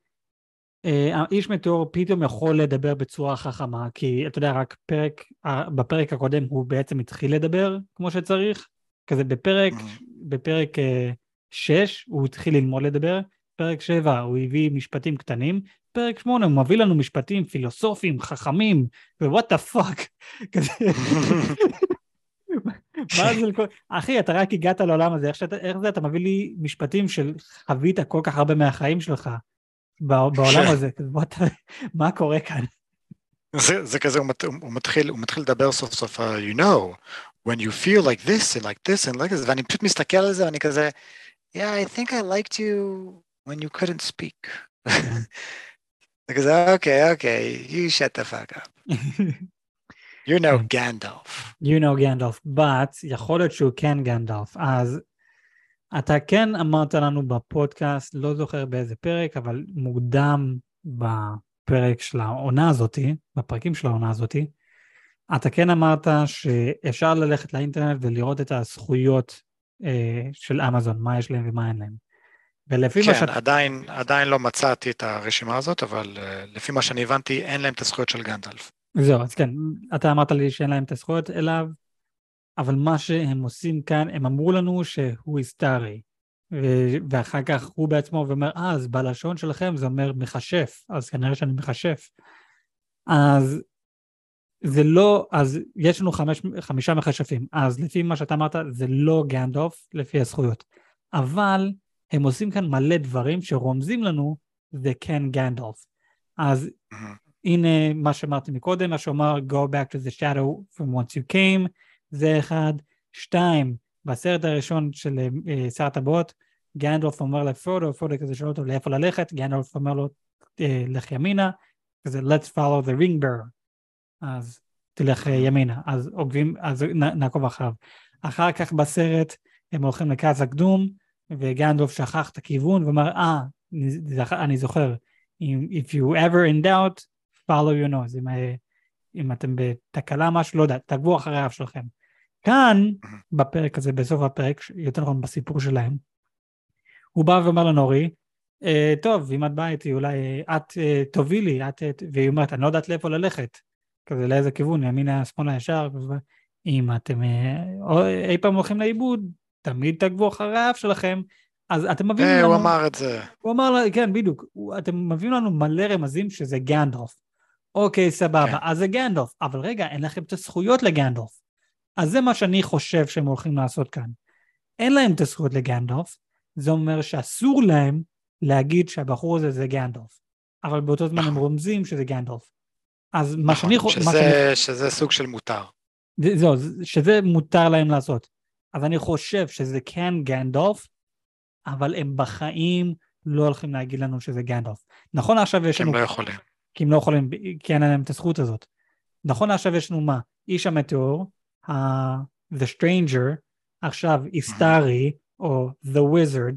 אה, האיש מטאור פתאום יכול לדבר בצורה חכמה, כי אתה יודע, רק פרק, בפרק הקודם הוא בעצם התחיל לדבר כמו שצריך, כזה בפרק, mm-hmm. בפרק 6 הוא התחיל ללמוד לדבר, פרק 7 הוא הביא משפטים קטנים, פרק 8 הוא מביא לנו משפטים פילוסופיים, חכמים, what the fuck. מה זה לכל... אחי, אתה רק הגעת לעולם הזה, איך, שאתה, איך זה אתה מביא לי משפטים של חווית כל כך הרבה מהחיים שלך בעולם הזה, מה קורה כאן? זה, זה כזה, הוא, הוא, מתחיל, הוא מתחיל לדבר סוף סוף, uh, you know, when you feel like this and like this and like this, ואני פשוט מסתכל על זה ואני כזה, yeah, I think I liked you when you couldn't speak. Because, okay, okay, you shut the fuck up. You know Gandalf. You know Gandalf, but יכול להיות שהוא כן גנדלף. אז אתה כן אמרת לנו בפודקאסט, לא זוכר באיזה פרק, אבל מוקדם בפרק של העונה הזאתי, בפרקים של העונה הזאתי, אתה כן אמרת שאפשר ללכת לאינטרנט ולראות את הזכויות אה, של אמזון, מה יש להם ומה אין להם. ולפי כן, מה שאת... עדיין, עדיין לא מצאתי את הרשימה הזאת, אבל uh, לפי מה שאני הבנתי, אין להם את הזכויות של גנדלף. זהו, אז כן, אתה אמרת לי שאין להם את הזכויות אליו, אבל מה שהם עושים כאן, הם אמרו לנו שהוא היסטרי. ואחר כך הוא בעצמו אומר, אה, אז בלשון שלכם זה אומר מכשף, אז כנראה שאני מכשף. אז זה לא, אז יש לנו חמש, חמישה מכשפים, אז לפי מה שאתה אמרת, זה לא גנדוף לפי הזכויות. אבל הם עושים כאן מלא דברים שרומזים לנו, זה כן גנדולף. אז. הנה מה שאמרתי מקודם, מה שאומר go back to the shadow from once you came, זה אחד. שתיים, בסרט הראשון של שר הטבעות, גנדולף אומר לפרודו, פרודו כזה שואל אותו לאיפה ללכת, גנדולף אומר לו, uh, לך ימינה, כזה let's follow the ring bearer. אז תלך uh, ימינה, אז עוקבים, אז נעקוב אחריו. אחר כך בסרט הם הולכים לקאזה קדום, וגנדלוף שכח את הכיוון ואמר, אה, אני זוכר, if you ever in doubt, follow your nose, אם, אם אתם בתקלה משהו, לא יודע, תעקבו אחרי האף שלכם. כאן, בפרק הזה, בסוף הפרק, יותר נכון בסיפור שלהם, הוא בא ואומר לנורי, אה, טוב, אם את באה איתי, אולי את אה, תובילי, את, את, והיא אומרת, אני לא יודעת לאיפה ללכת, כזה לאיזה כיוון, ימינה, שמאלה, ישר, אם אתם אה, אי פעם הולכים לאיבוד, תמיד תעקבו אחרי האף שלכם, אז אתם מביאים לנו... הוא אמר את זה. הוא אמר, כן, בדיוק. אתם מביאים לנו מלא רמזים שזה גנדולף. אוקיי, סבבה, כן. אז זה גנדולף. אבל רגע, אין לכם את הזכויות לגנדולף. אז זה מה שאני חושב שהם הולכים לעשות כאן. אין להם את הזכויות לגנדולף, זה אומר שאסור להם להגיד שהבחור הזה זה גנדולף. אבל באותו זמן הם נכון. רומזים שזה גנדולף. אז מה נכון, שאני חושב... שזה, שזה סוג של מותר. זהו, שזה מותר להם לעשות. אז אני חושב שזה כן גנדולף, אבל הם בחיים לא הולכים להגיד לנו שזה גנדולף. נכון עכשיו יש לנו... הם לא יכולים. כי הם לא יכולים, כי אין להם את הזכות הזאת. נכון עכשיו יש לנו מה? איש המטאור, ה- The Stranger, עכשיו היסטרי, או The Wizard,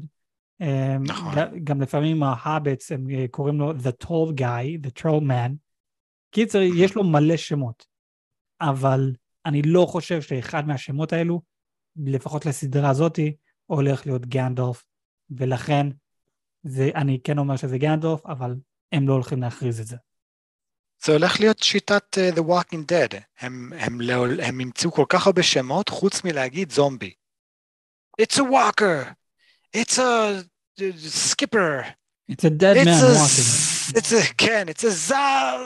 נכון. גם לפעמים ההאבטס, הם אה, קוראים לו The Tall Guy, The Troll Man. קיצר, יש לו מלא שמות, אבל אני לא חושב שאחד מהשמות האלו לפחות לסדרה הזאתי, הולך להיות גנדולף, ולכן זה, אני כן אומר שזה גנדולף, אבל הם לא הולכים להכריז את זה. זה הולך להיות שיטת uh, The Walking Dead. הם, הם, לא, הם ימצאו כל כך הרבה שמות חוץ מלהגיד זומבי. It's a walker! It's a skipper! It's a dead It's man a, walking. it's a, כן, it's a זל,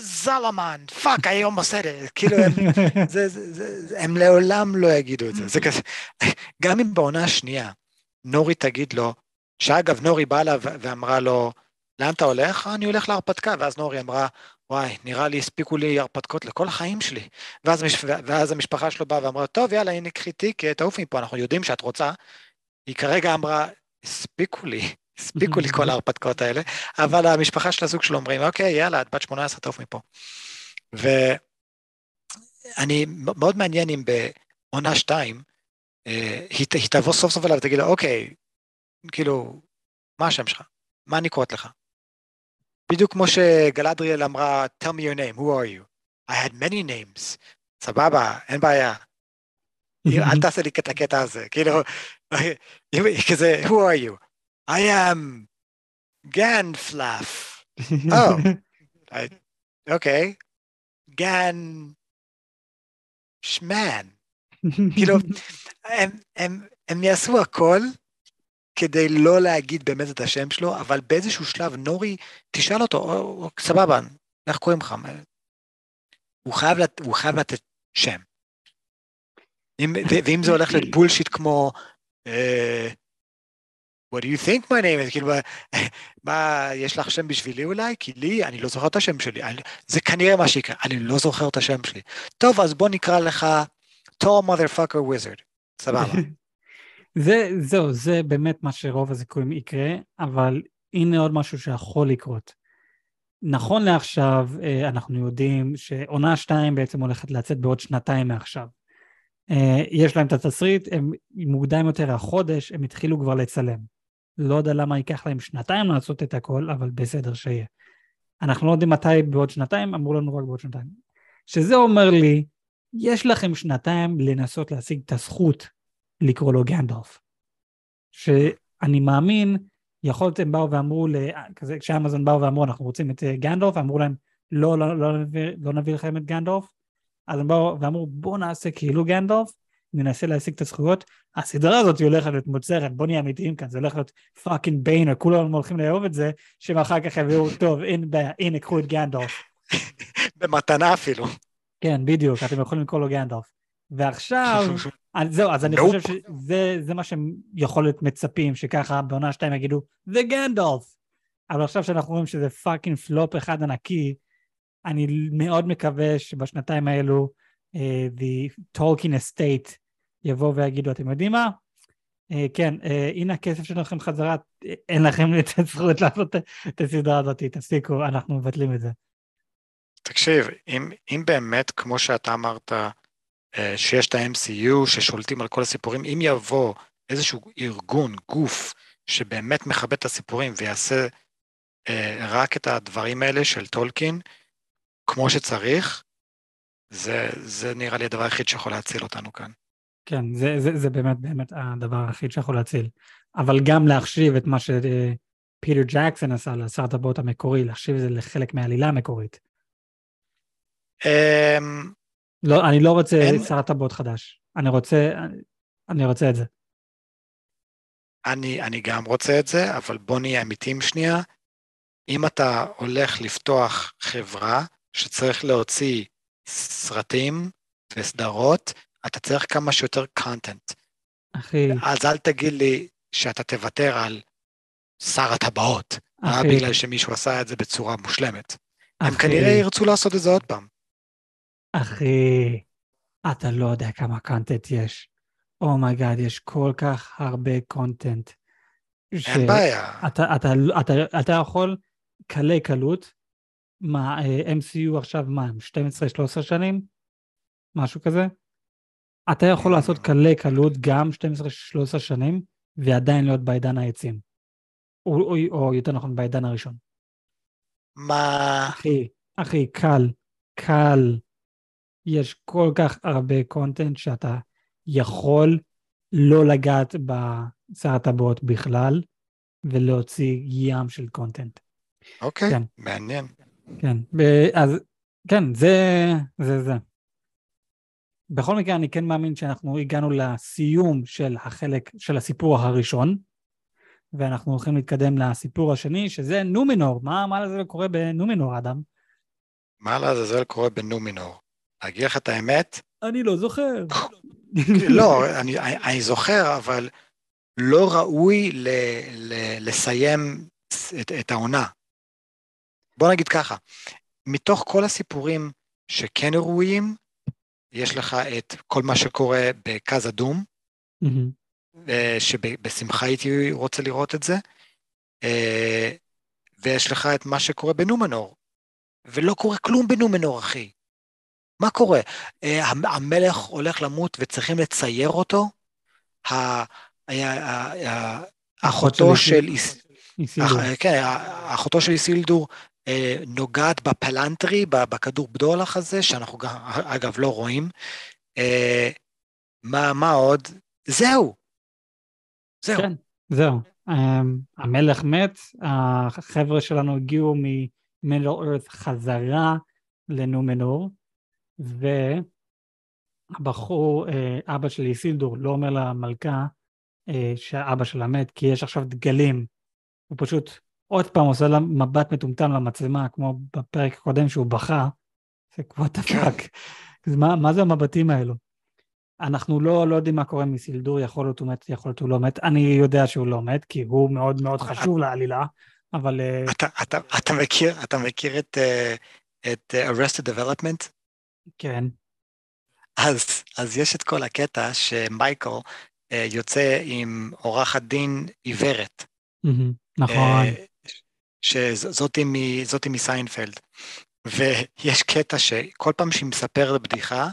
זלמן, פאק, I almost said it, כאילו הם, זה, זה, זה, הם לעולם לא יגידו את זה, זה כזה, גם אם בעונה השנייה נורי תגיד לו, שאגב נורי באה לה ואמרה לו, לאן אתה הולך? "אה, אני הולך להרפתקה, ואז נורי אמרה, וואי, נראה לי הספיקו לי הרפתקות לכל החיים שלי. ואז, המש- ואז המשפחה שלו באה ואמרה, טוב, יאללה, הנה קחי טיקט, תעופי מפה, אנחנו יודעים שאת רוצה. היא כרגע אמרה, הספיקו לי, הספיקו לי כל ההרפתקאות האלה, אבל המשפחה של הזוג שלו אומרים, אוקיי, יאללה, את בת 18, תעוף מפה. ואני, מאוד מעניין אם בעונה שתיים, אה, היא, ת- היא תבוא סוף סוף אליו ותגיד לו, אוקיי, כאילו, מה השם שלך? מה אני קוראת לך? בדיוק כמו שגלדריאל אמרה, tell me your name, who are you? I had many names. סבבה, אין בעיה. אל תעשה לי את הקטע הזה, כאילו, כזה, who are you? I am גן פלאף. Oh. אוקיי, גן שמן. כאילו, הם, הם, הם יעשו הכל כדי לא להגיד באמת את השם שלו, אבל באיזשהו שלב נורי, תשאל אותו, או, או, סבבה, איך קוראים לך? הוא חייב, לת, הוא חייב לתת שם. אם, ואם זה הולך להיות בולשיט כמו, אה, what do you think my name is? כאילו, מה, מה, יש לך שם בשבילי אולי? כי לי, אני לא זוכר את השם שלי. אני, זה כנראה מה שיקרה, אני לא זוכר את השם שלי. טוב, אז בוא נקרא לך tall motherfucker wizard. סבבה. זה, זהו, זה באמת מה שרוב הסיכויים יקרה, אבל הנה עוד משהו שיכול לקרות. נכון לעכשיו, אה, אנחנו יודעים שעונה 2 בעצם הולכת לצאת בעוד שנתיים מעכשיו. אה, יש להם את התסריט, הם מוקדם יותר החודש, הם התחילו כבר לצלם. לא יודע למה ייקח להם שנתיים לעשות את הכל, אבל בסדר שיהיה. אנחנו לא יודעים מתי בעוד שנתיים, אמרו לנו רק בעוד שנתיים. שזה אומר לי, יש לכם שנתיים לנסות להשיג את הזכות לקרוא לו גנדולף. שאני מאמין, יכול להיות הם באו ואמרו, כזה כשאמזון באו ואמרו אנחנו רוצים את אה, גנדולף, אמרו להם לא, לא, לא, נביא, לא נביא לכם את גנדולף, אז הם באו ואמרו בואו נעשה כאילו גנדולף, ננסה להשיג את הזכויות, הסדרה הזאת היא הולכת להיות מוצרת, בוא נהיה אמיתיים כאן, זה הולך להיות פאקינג ביינר, כולם הולכים לאהוב את זה, שהם אחר כך יביאו, טוב, הנה, בעיה, הנה, קחו את גנדולף. במתנה אפילו. כן, בדיוק, אתם יכולים לקרוא לו גנדולף. ועכשיו, זהו, אז אני Nope. חושב שזה זה מה שהם יכול להיות מצפים, שככה בעונה שתיים יגידו, זה גנדולף. אבל עכשיו שאנחנו רואים שזה fucking flop אחד ענקי, אני מאוד מקווה שבשנתיים האלו, uh, the Tolkien estate יבואו ויגידו, אתם יודעים מה? Uh, כן, uh, הנה הכסף שלכם חזרה, אין לכם את הזכות לעשות את הסדרה הזאת, תפסיקו, אנחנו מבטלים את זה. תקשיב, אם, אם באמת, כמו שאתה אמרת, שיש את ה-MCU ששולטים על כל הסיפורים, אם יבוא איזשהו ארגון, גוף, שבאמת מכבד את הסיפורים ויעשה אה, רק את הדברים האלה של טולקין, כמו שצריך, זה, זה נראה לי הדבר היחיד שיכול להציל אותנו כאן. כן, זה, זה, זה באמת באמת הדבר היחיד שיכול להציל. אבל גם להחשיב את מה שפיטר ג'קסון עשה לשר הטבעות המקורי, להחשיב את זה לחלק מהעלילה המקורית. אמ, לא, אני לא רוצה אין- שר הטבעות חדש. אני רוצה, אני רוצה את זה. אני, אני גם רוצה את זה, אבל בוא נהיה אמיתיים שנייה. אם אתה הולך לפתוח חברה שצריך להוציא סרטים וסדרות, אתה צריך כמה שיותר content. אחי, אז אל תגיד לי שאתה תוותר על שר הטבעות, רק אחי, בגלל שמישהו עשה את זה בצורה מושלמת. הם אחי, כנראה ירצו לעשות את זה עוד פעם. אחי, אתה לא יודע כמה content יש. Oh my God, יש כל כך הרבה content. אין בעיה. אתה, אתה, אתה, אתה יכול קלי קלות, מה, אה, MCU עכשיו מה, הם 12-13 שנים? משהו כזה? אתה יכול לעשות קלי קלות גם 12-13 שנים, ועדיין להיות בעידן העצים. או, או, או יותר נכון, בעידן הראשון. מה... אחי, אחי, קל, קל. יש כל כך הרבה קונטנט שאתה יכול לא לגעת בשר הטבעות בכלל, ולהוציא ים של קונטנט. אוקיי, כן. מעניין. כן, אז כן, זה, זה זה. בכל מקרה, אני כן מאמין שאנחנו הגענו לסיום של החלק, של הסיפור הראשון, ואנחנו הולכים להתקדם לסיפור השני, שזה נומינור. מה, מה לזה קורה בנומינור, אדם? מה לעזאזל קורה בנומינור? להגיד לך את האמת? אני לא זוכר. לא, אני, אני זוכר, אבל לא ראוי ל, ל, לסיים את, את העונה. בוא נגיד ככה, מתוך כל הסיפורים שכן ראויים, יש לך את כל מה שקורה בקאז אדום, אה, שבשמחה הייתי רוצה לראות את זה, אה, ויש לך את מה שקורה בנומנור, ולא קורה כלום בנומנור, אחי. מה קורה? אה, המלך הולך למות וצריכים לצייר אותו? אחותו של... כן, אחותו של איסילדור נוגעת בפלנטרי, בכדור בדולח הזה, שאנחנו אגב, לא רואים. מה, מה עוד? זהו. זהו. כן, זהו. המלך מת, החבר'ה שלנו הגיעו ממדל ארת חזרה לנומנור, והבחור, אה, אבא של איסילדור, לא אומר למלכה אה, שאבא שלה מת, כי יש עכשיו דגלים. הוא פשוט עוד פעם עושה לה מבט מטומטם למצלמה, כמו בפרק הקודם שהוא בכה. זה what the מה, מה זה המבטים האלו? אנחנו לא, לא יודעים מה קורה עם איסילדור, יכול להיות הוא מת, יכול להיות הוא לא מת. אני יודע שהוא לא מת, כי הוא מאוד מאוד חשוב לעלילה, אבל... אה, אתה, אתה, אתה מכיר, אתה מכיר את, את Arrested Development? כן. אז, אז יש את כל הקטע שמייקל אה, יוצא עם עורכת דין עיוורת. נכון. אה, שזאתי מסיינפלד. ויש קטע שכל פעם שהיא מספרת בדיחה,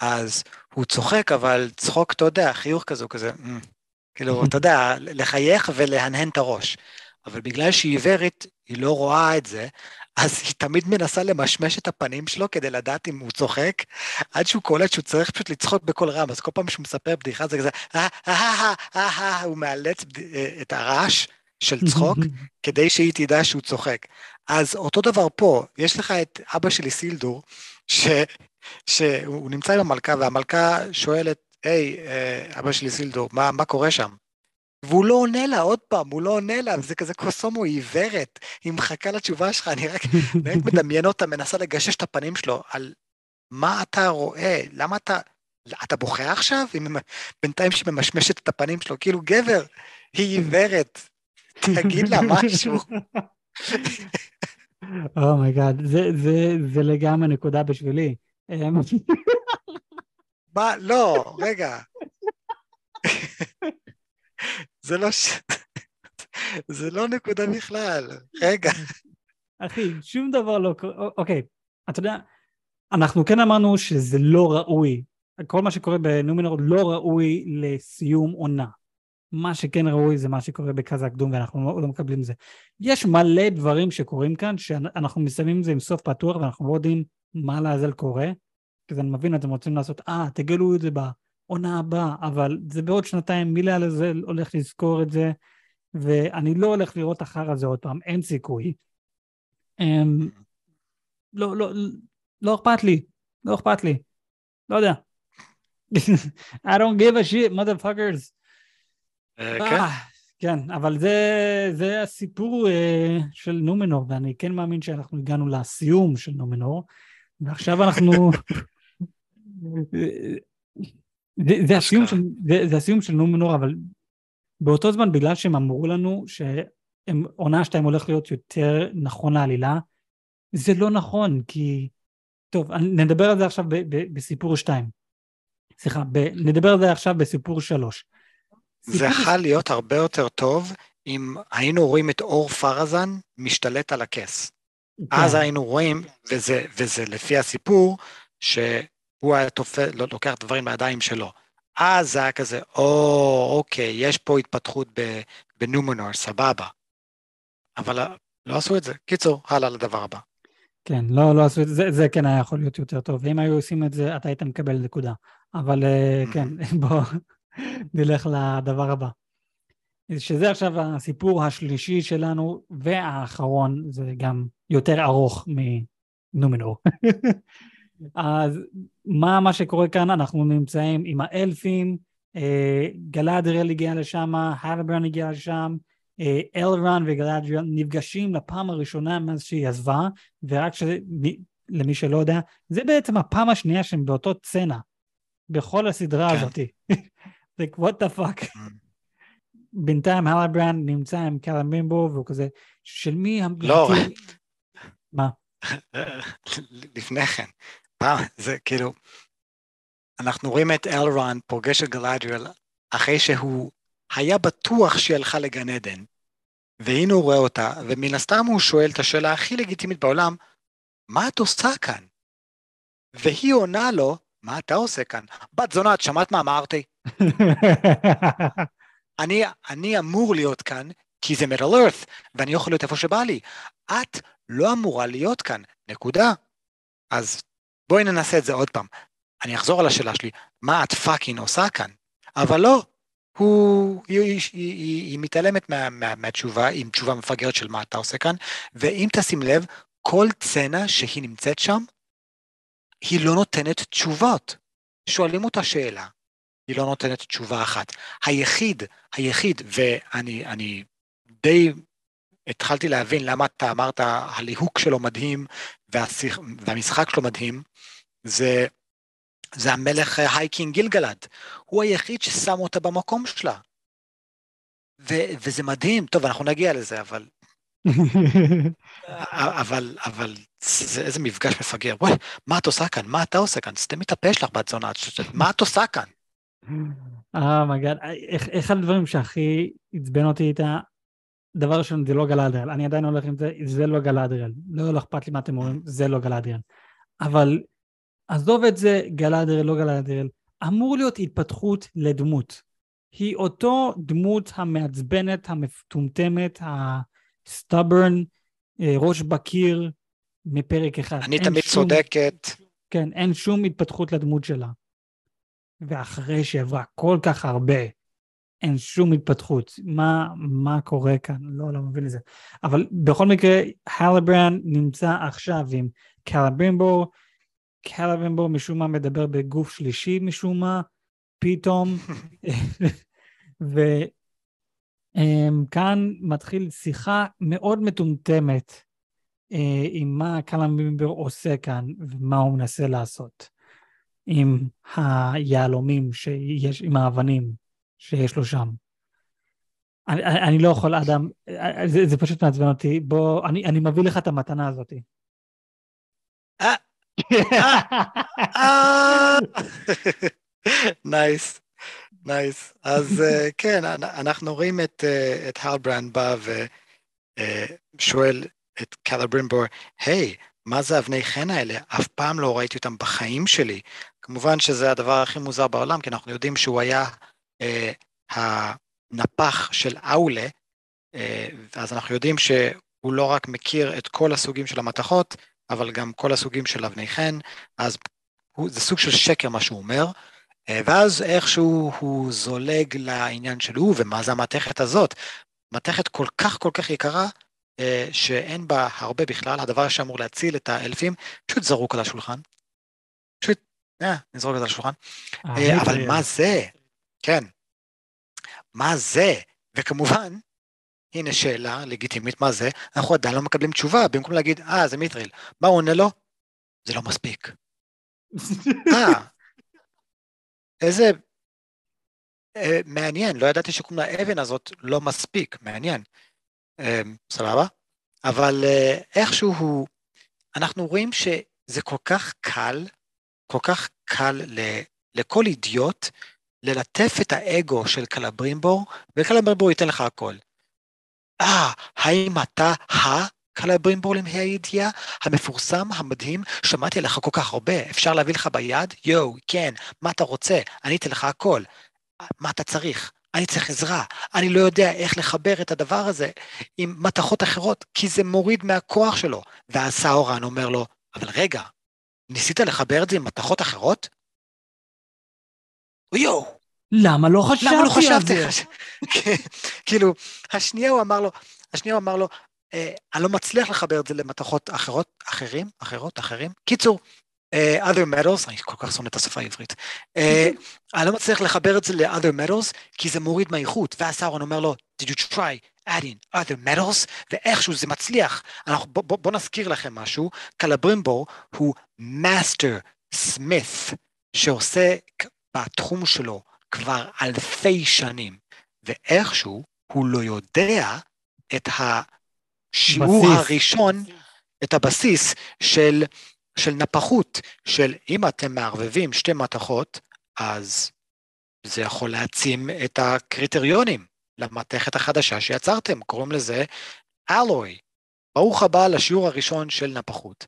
אז הוא צוחק, אבל צחוק, אתה יודע, חיוך כזה, הוא כזה, mm, כאילו, אתה יודע, לחייך ולהנהן את הראש. אבל בגלל שהיא עיוורת, היא לא רואה את זה, אז היא תמיד מנסה למשמש את הפנים שלו כדי לדעת אם הוא צוחק, עד שהוא קולט שהוא צריך פשוט לצחוק בקול רם, אז כל פעם שהוא מספר בדיחה זה כזה, אה, אה, אה, הוא מאלץ את הרעש של צחוק, כדי שהיא תדע שהוא צוחק. אז אותו דבר פה, יש לך את אבא שלי סילדור, ש, שהוא נמצא עם המלכה, והמלכה שואלת, היי, אבא שלי סילדור, מה, מה קורה שם? והוא לא עונה לה, עוד פעם, הוא לא עונה לה, וזה כזה קוסומו, היא עיוורת, היא מחכה לתשובה שלך, אני רק, רק מדמיין אותה, מנסה לגשש את הפנים שלו על מה אתה רואה, למה אתה, אתה בוכה עכשיו? בינתיים שהיא ממשמשת את הפנים שלו, כאילו, גבר, היא עיוורת, תגיד לה משהו. Oh my God, oh זה, זה, זה לגמרי נקודה בשבילי. אמ, מה? לא, רגע. זה לא ש... זה לא נקודה בכלל. רגע. אחי, שום דבר לא קורה, אוקיי, אתה יודע, אנחנו כן אמרנו שזה לא ראוי, כל מה שקורה בנומינור לא ראוי לסיום עונה. מה שכן ראוי זה מה שקורה בכזה הקדום ואנחנו לא, לא מקבלים זה. יש מלא דברים שקורים כאן שאנחנו מסיימים את זה עם סוף פתוח ואנחנו לא יודעים מה לעזל קורה. כי אני מבין, אתם רוצים לעשות, אה, תגלו את זה בעונה הבאה, אבל זה בעוד שנתיים, מי לזה הולך לזכור את זה, ואני לא הולך לראות אחר זה עוד פעם, אין סיכוי. Um, לא, לא, לא אכפת לי, לא אכפת לי, לא יודע. I don't give a shit, motherfuckers. אה, כן. אה, כן, אבל זה, זה הסיפור uh, של נומנור, ואני כן מאמין שאנחנו הגענו לסיום של נומנור, ועכשיו אנחנו... זה, זה, הסיום של, זה, זה הסיום של נומנור, אבל באותו זמן, בגלל שהם אמרו לנו שעונה שתיים הולך להיות יותר נכון לעלילה, זה לא נכון, כי... טוב, נדבר על זה עכשיו ב, ב, בסיפור שתיים. סליחה, ב, נדבר על זה עכשיו בסיפור שלוש. זה יכול להיות הרבה יותר טוב אם היינו רואים את אור פרזן משתלט על הכס. כן. אז היינו רואים, וזה, וזה לפי הסיפור, שהוא היה תופס, לא, לוקח דברים מהידיים שלו. אז זה היה כזה, או, אוקיי, יש פה התפתחות בנומנור, סבבה. אבל לא עשו את זה. קיצור, הלאה לדבר הבא. כן, לא, לא עשו את זה, זה כן היה יכול להיות יותר טוב. ואם היו עושים את זה, אתה היית מקבל נקודה. אבל אה, כן, בוא נלך לדבר הבא. שזה עכשיו הסיפור השלישי שלנו, והאחרון, זה גם יותר ארוך מנומנור. אז מה מה שקורה כאן? אנחנו נמצאים עם האלפים, אה, גלדריאל הגיע לשם, הלברן הגיע לשם, אלרן וגלדריאל נפגשים לפעם הראשונה מאז שהיא עזבה, ורק שזה, למי שלא יודע, זה בעצם הפעם השנייה שהם באותו צנע, בכל הסדרה כן. הזאתי. like, what the fuck. Mm. בינתיים הלברן נמצא עם קלמימבו, והוא כזה, של מי... לא. מה? לפני כן. פעם, זה כאילו, אנחנו רואים את אלרון פוגש את גלדריאל אחרי שהוא היה בטוח שהיא הלכה לגן עדן, והנה הוא רואה אותה, ומן הסתם הוא שואל את השאלה הכי לגיטימית בעולם, מה את עושה כאן? והיא עונה לו, מה אתה עושה כאן? בת זונה, את שמעת מה אמרתי? אני, אני אמור להיות כאן, כי זה מידל ארת, ואני יכול להיות איפה שבא לי. את לא אמורה להיות כאן, נקודה. אז בואי ננסה את זה עוד פעם. אני אחזור על השאלה שלי, מה את פאקינג עושה כאן? אבל לא, הוא, היא, היא, היא, היא מתעלמת מה, מה, מהתשובה, עם תשובה מפגרת של מה אתה עושה כאן, ואם תשים לב, כל צנע שהיא נמצאת שם, היא לא נותנת תשובות. שואלים אותה שאלה, היא לא נותנת תשובה אחת. היחיד, היחיד, ואני די התחלתי להבין למה אתה אמרת, הליהוק שלו מדהים והשיח, והמשחק שלו מדהים, זה, זה המלך הייקינג גילגלד. הוא היחיד ששם אותה במקום שלה. ו, וזה מדהים, טוב, אנחנו נגיע לזה, אבל... אבל, אבל זה, איזה מפגש מפגר. וואי, מה את עושה כאן? מה אתה עושה כאן? סתמי את הפה שלך, בת זונה. מה את עושה כאן? אה, מגד, אחד הדברים שהכי עצבן אותי איתה, דבר ראשון, זה לא גלדריאל. אני עדיין הולך עם זה, זה לא גלדריאל. לא, לא אכפת לי מה אתם אומרים, זה לא גלדריאל. אבל עזוב את זה, גלדריאל, לא גלדריאל. אמור להיות התפתחות לדמות. היא אותו דמות המעצבנת, המטומטמת, ה stubborn, אה, ראש בקיר, מפרק אחד. אני תמיד שום, צודקת. כן, אין שום התפתחות לדמות שלה. ואחרי שעברה כל כך הרבה, אין שום התפתחות. מה, מה קורה כאן? לא, לא מבין את זה. אבל בכל מקרה, הלברנד נמצא עכשיו עם קלבימבו, קלבימבו משום מה מדבר בגוף שלישי משום מה, פתאום, וכאן מתחיל שיחה מאוד מטומטמת אה, עם מה קלבימבו עושה כאן ומה הוא מנסה לעשות. עם היהלומים שיש, עם האבנים שיש לו שם. אני, אני לא יכול, אדם, זה, זה פשוט מעצבן אותי. בוא, אני, אני מביא לך את המתנה הזאת. Nice, nice. אז אה, כן, אנחנו רואים את, אה, את הלברנד בא ושואל אה, את קלברימבור, היי, מה זה אבני חן האלה? אף פעם לא ראיתי אותם בחיים שלי. כמובן שזה הדבר הכי מוזר בעולם, כי אנחנו יודעים שהוא היה אה, הנפח של אאולה, אה, אז אנחנו יודעים שהוא לא רק מכיר את כל הסוגים של המתכות, אבל גם כל הסוגים של אבני חן, אז הוא, זה סוג של שקר מה שהוא אומר, אה, ואז איכשהו הוא זולג לעניין של הוא, ומה זה המתכת הזאת? מתכת כל כך כל כך יקרה, אה, שאין בה הרבה בכלל, הדבר שאמור להציל את האלפים, פשוט זרוק על השולחן. פשוט, אה, נזרוק את זה על השולחן. אה, אבל מה זה? כן. מה זה? וכמובן, הנה שאלה לגיטימית, מה זה? אנחנו עדיין לא מקבלים תשובה, במקום להגיד, אה, זה מיטריל. מה הוא עונה לו? זה לא מספיק. אה, איזה... אה, מעניין, לא ידעתי שקוראים לאבן הזאת לא מספיק, מעניין. אה, סבבה? אבל אה, איכשהו, אנחנו רואים שזה כל כך קל, כל כך קל ל, לכל אידיוט ללטף את האגו של קלברימבור, וקלברימבור ייתן לך הכל. אה, האם אתה ה... קלברימבור למי הידיעה המפורסם, המדהים, שמעתי עליך כל כך הרבה, אפשר להביא לך ביד? יואו, כן, מה אתה רוצה? אני אתן לך הכל. מה אתה צריך? אני צריך עזרה, אני לא יודע איך לחבר את הדבר הזה עם מתכות אחרות, כי זה מוריד מהכוח שלו. ואז סאורן אומר לו, אבל רגע, ניסית לחבר את זה עם מתכות אחרות? יואו. למה לא חשבתי למה לא חשבתי על זה? כאילו, השנייה הוא אמר לו, השנייה הוא אמר לו, אה, אני לא מצליח לחבר את זה למתכות אחרות, אחרים, אחרות, אחרים. קיצור, uh, other metals, אני כל כך שונא את השפה העברית, uh, אני לא מצליח לחבר את זה ל-other metals, כי זה מוריד מהאיכות, ואז סאורון אומר לו, did you try adding other metals, ואיכשהו זה מצליח. אנחנו, בוא, בוא, בוא נזכיר לכם משהו, קלברימבור הוא master smith, שעושה בתחום שלו כבר אלפי שנים, ואיכשהו הוא לא יודע את השיעור בסיס. הראשון, את הבסיס של, של נפחות, של אם אתם מערבבים שתי מתכות, אז זה יכול להעצים את הקריטריונים למתכת החדשה שיצרתם, קוראים לזה אלוי. ברוך הבא לשיעור הראשון של נפחות.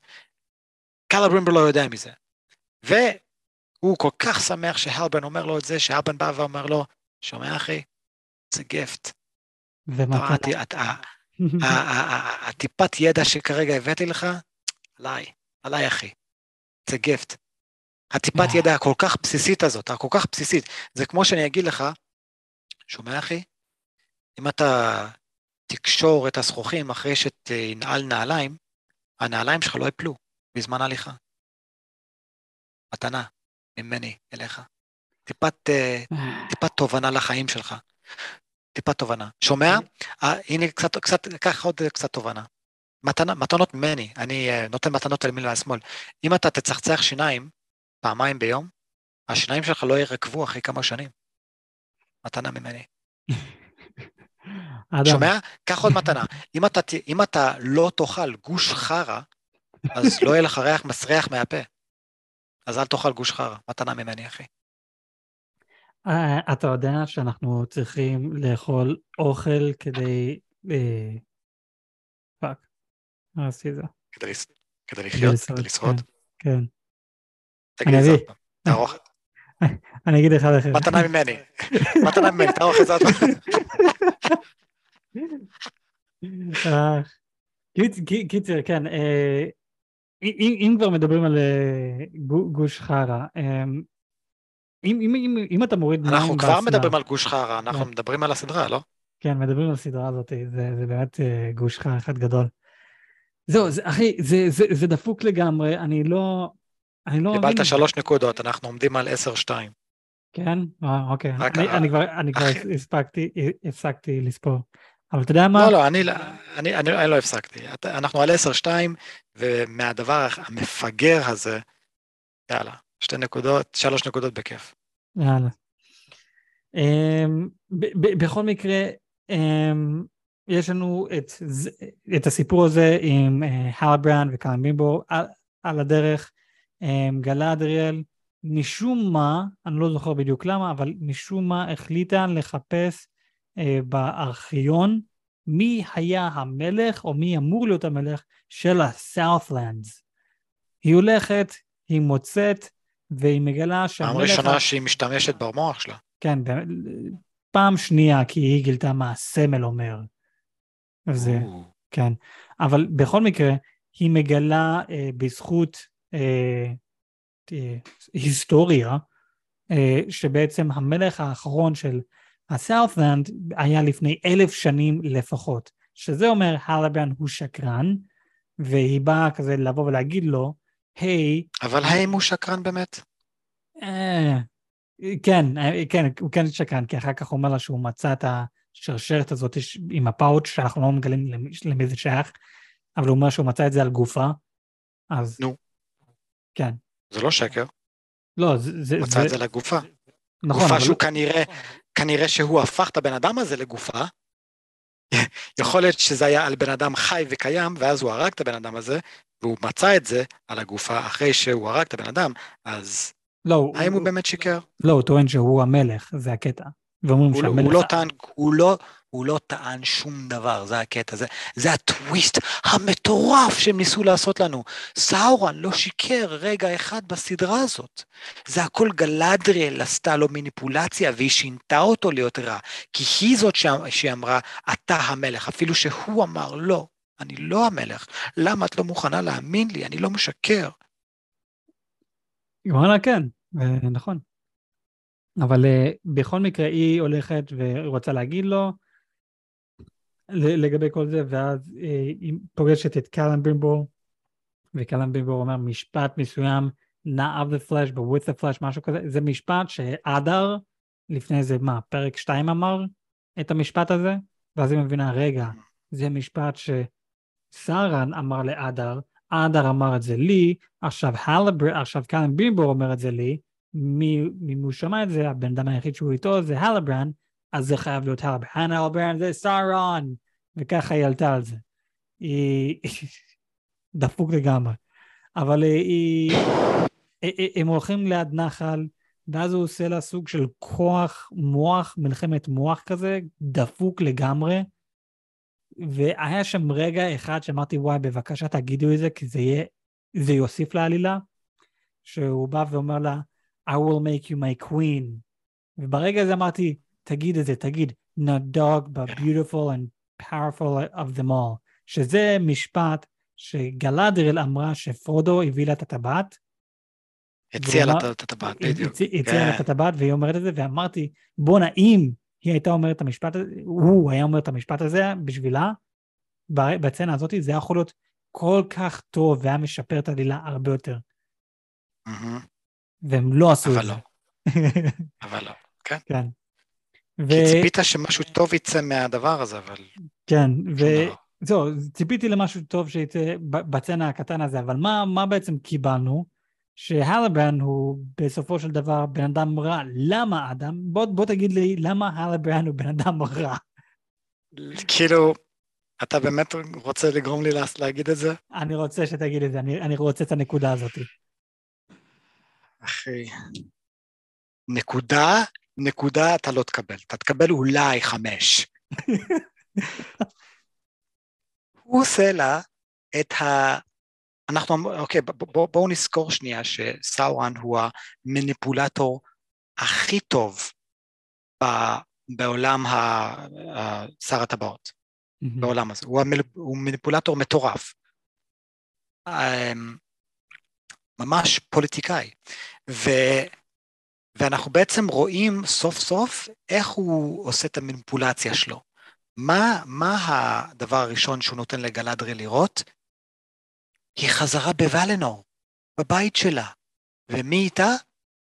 קלברימבר לא יודע מזה. והוא כל כך שמח שהלבן אומר לו את זה, שהלבן בא ואומר לו, שומע אחי, זה גפט. ומה קרה? הטיפת ידע שכרגע הבאתי לך, עליי, עליי אחי. זה גפט. הטיפת. ידע הכל כך בסיסית הזאת, הכל כך בסיסית. זה כמו שאני אגיד לך, שומע אחי? אם אתה תקשור את הזכוכים אחרי שתנעל נעליים, הנעליים שלך לא יפלו בזמן הליכה. מתנה ממני אליך. טיפת, אה, טיפת תובנה לחיים שלך. טיפת תובנה. שומע? אה, הנה קצת, קצת, קח עוד קצת תובנה. מתנה, מתנות ממני, אני נותן מתנות על ימין ועל שמאל. אם אתה תצחצח שיניים, פעמיים ביום, השיניים שלך לא ירקבו אחרי כמה שנים. מתנה ממני. שומע? קח עוד מתנה. אם אתה, אם אתה לא תאכל גוש חרא, אז לא יהיה לך ריח מסריח מהפה. אז אל תאכל גוש חרא, מתנה ממני, אחי. אה, אתה יודע שאנחנו צריכים לאכול אוכל כדי... אה, fuck, מה עשיתי זה? כדי לחיות? כדי לשרוד? כן. כן. תגיד את זה עוד פעם, תערוך. אני אגיד אחד אחר. מתנה ממני, מתנה ממני, תערוך את זה עוד פעם. אה, קיצר, כן, אה, אם כבר מדברים על אה, גוש חרא, אם אתה מוריד מים אנחנו כבר מדברים על גוש חרא, אנחנו כן. מדברים על הסדרה, לא? כן, מדברים על הסדרה הזאת, זה באמת גוש חרא אחד גדול. זהו, אחי, זה דפוק לגמרי, אני לא... אני לא מבין. קיבלת שלוש נקודות, אנחנו עומדים על עשר שתיים. כן? אה, אוקיי. אני, אני כבר, אני כבר הספקתי, הפסקתי לספור. אבל אתה יודע מה? לא, לא, אני, אני, אני, אני לא הפסקתי. אנחנו על עשר שתיים, ומהדבר המפגר הזה, יאללה, שתי נקודות, שלוש נקודות בכיף. יאללה. Um, בכל מקרה, um, יש לנו את, את הסיפור הזה עם uh, הלברן וקלמבימבו על, על הדרך. אמ, גלדריאל, משום מה, אני לא זוכר בדיוק למה, אבל משום מה החליטה לחפש אה, בארכיון מי היה המלך או מי אמור להיות המלך של הסאות'לנדס. היא הולכת, היא מוצאת, והיא מגלה שהמלך... פעם ראשונה שהיא משתמשת במוח שלה. כן, פעם שנייה, כי היא גילתה מה הסמל אומר. זה, כן. אבל בכל מקרה, היא מגלה אה, בזכות אה, אה, היסטוריה, אה, שבעצם המלך האחרון של הסאות'לנד היה לפני אלף שנים לפחות, שזה אומר הלבן הוא שקרן, והיא באה כזה לבוא ולהגיד לו, היי... Hey, אבל האם הוא שקרן באמת? אה, כן, כן, הוא כן שקרן, כי אחר כך הוא אומר לה שהוא מצא את השרשרת הזאת עם הפאוץ' שאנחנו לא מגלים למי זה שייך, אבל הוא אומר שהוא מצא את זה על גופה, אז... נו. כן. זה לא שקר. לא, זה... מצא זה... את זה לגופה. נכון. גופה שהוא לא... כנראה, כנראה שהוא הפך את הבן אדם הזה לגופה. יכול להיות שזה היה על בן אדם חי וקיים, ואז הוא הרג את הבן אדם הזה, והוא מצא את זה על הגופה אחרי שהוא הרג את הבן אדם, אז לא, האם הוא, הוא באמת שיקר? לא, הוא טוען שהוא המלך, זה הקטע. ואומרים הוא, לא- שהמלך... הוא לא טען, הוא לא, הוא לא טען שום דבר, זה הקטע, זה, זה הטוויסט המטורף שהם ניסו לעשות לנו. סאורן לא שיקר רגע אחד בסדרה הזאת. זה הכל גלדריאל עשתה לו מניפולציה והיא שינתה אותו להיות רע, כי היא זאת שאמרה, אתה המלך, אפילו שהוא אמר, לא, אני לא המלך, למה את לא מוכנה להאמין לי, אני לא משקר. וואלה, כן, אה, נכון. אבל uh, בכל מקרה היא הולכת ורוצה להגיד לו לגבי כל זה, ואז uh, היא פוגשת את קלאם בימבור, וקלאם בימבור אומר משפט מסוים, not of the flesh but with the flesh, משהו כזה, זה משפט שאדר לפני איזה מה, פרק 2 אמר את המשפט הזה, ואז היא מבינה, רגע, זה משפט שסארן אמר לאדר, אדר אמר את זה לי, עכשיו הלבר, עכשיו כאן בימבור אומר את זה לי, מי הוא שמע את זה, הבן אדם היחיד שהוא איתו זה הלברן, אז זה חייב להיות הלברן, הלברן זה סארון, וככה היא עלתה על זה. היא... דפוק לגמרי. אבל היא... הם הולכים ליד נחל, ואז הוא עושה לה סוג של כוח מוח, מלחמת מוח כזה, דפוק לגמרי. והיה שם רגע אחד שאמרתי, וואי, בבקשה תגידו את זה, כי זה יהיה, זה יוסיף לעלילה, שהוא בא ואומר לה, I will make you my queen. וברגע הזה אמרתי, תגיד את זה, תגיד, not dog, but beautiful and powerful of them all. שזה משפט שגלדריל אמרה שפרודו הביא לה את הטבעת. הציע לה את הטבעת, בדיוק. הציע לה את כן. הטבעת והיא אומרת את זה, ואמרתי, בואנה, אם היא הייתה אומרת את המשפט הזה, הוא היה אומר את המשפט הזה בשבילה, בצנה הזאת, זה יכול להיות כל כך טוב והיה משפר את העלילה הרבה יותר. והם לא עשו את זה. אבל לא. אבל לא, כן. כן. כי ציפית שמשהו טוב יצא מהדבר הזה, אבל... כן, וזהו, ציפיתי למשהו טוב שיצא בצנה הקטן הזה, אבל מה, מה בעצם קיבלנו? שהלברן הוא בסופו של דבר בן אדם רע. למה אדם? בוא, בוא תגיד לי למה הלברן הוא בן אדם רע. כאילו, אתה באמת רוצה לגרום לי להגיד את זה? אני רוצה שתגיד את זה, אני, אני רוצה את הנקודה הזאת. אחי, נקודה, נקודה אתה לא תקבל. אתה תקבל אולי חמש. הוא עושה לה את ה... אנחנו, אוקיי, בואו בוא נזכור שנייה שסאורן הוא המניפולטור הכי טוב ב, בעולם שר הטבעות, mm-hmm. בעולם הזה. הוא, המל, הוא מניפולטור מטורף. אמ, ממש פוליטיקאי. ו, ואנחנו בעצם רואים סוף סוף איך הוא עושה את המניפולציה שלו. מה, מה הדבר הראשון שהוא נותן לגלדרי לראות? היא חזרה בוולנור, בבית שלה. ומי איתה?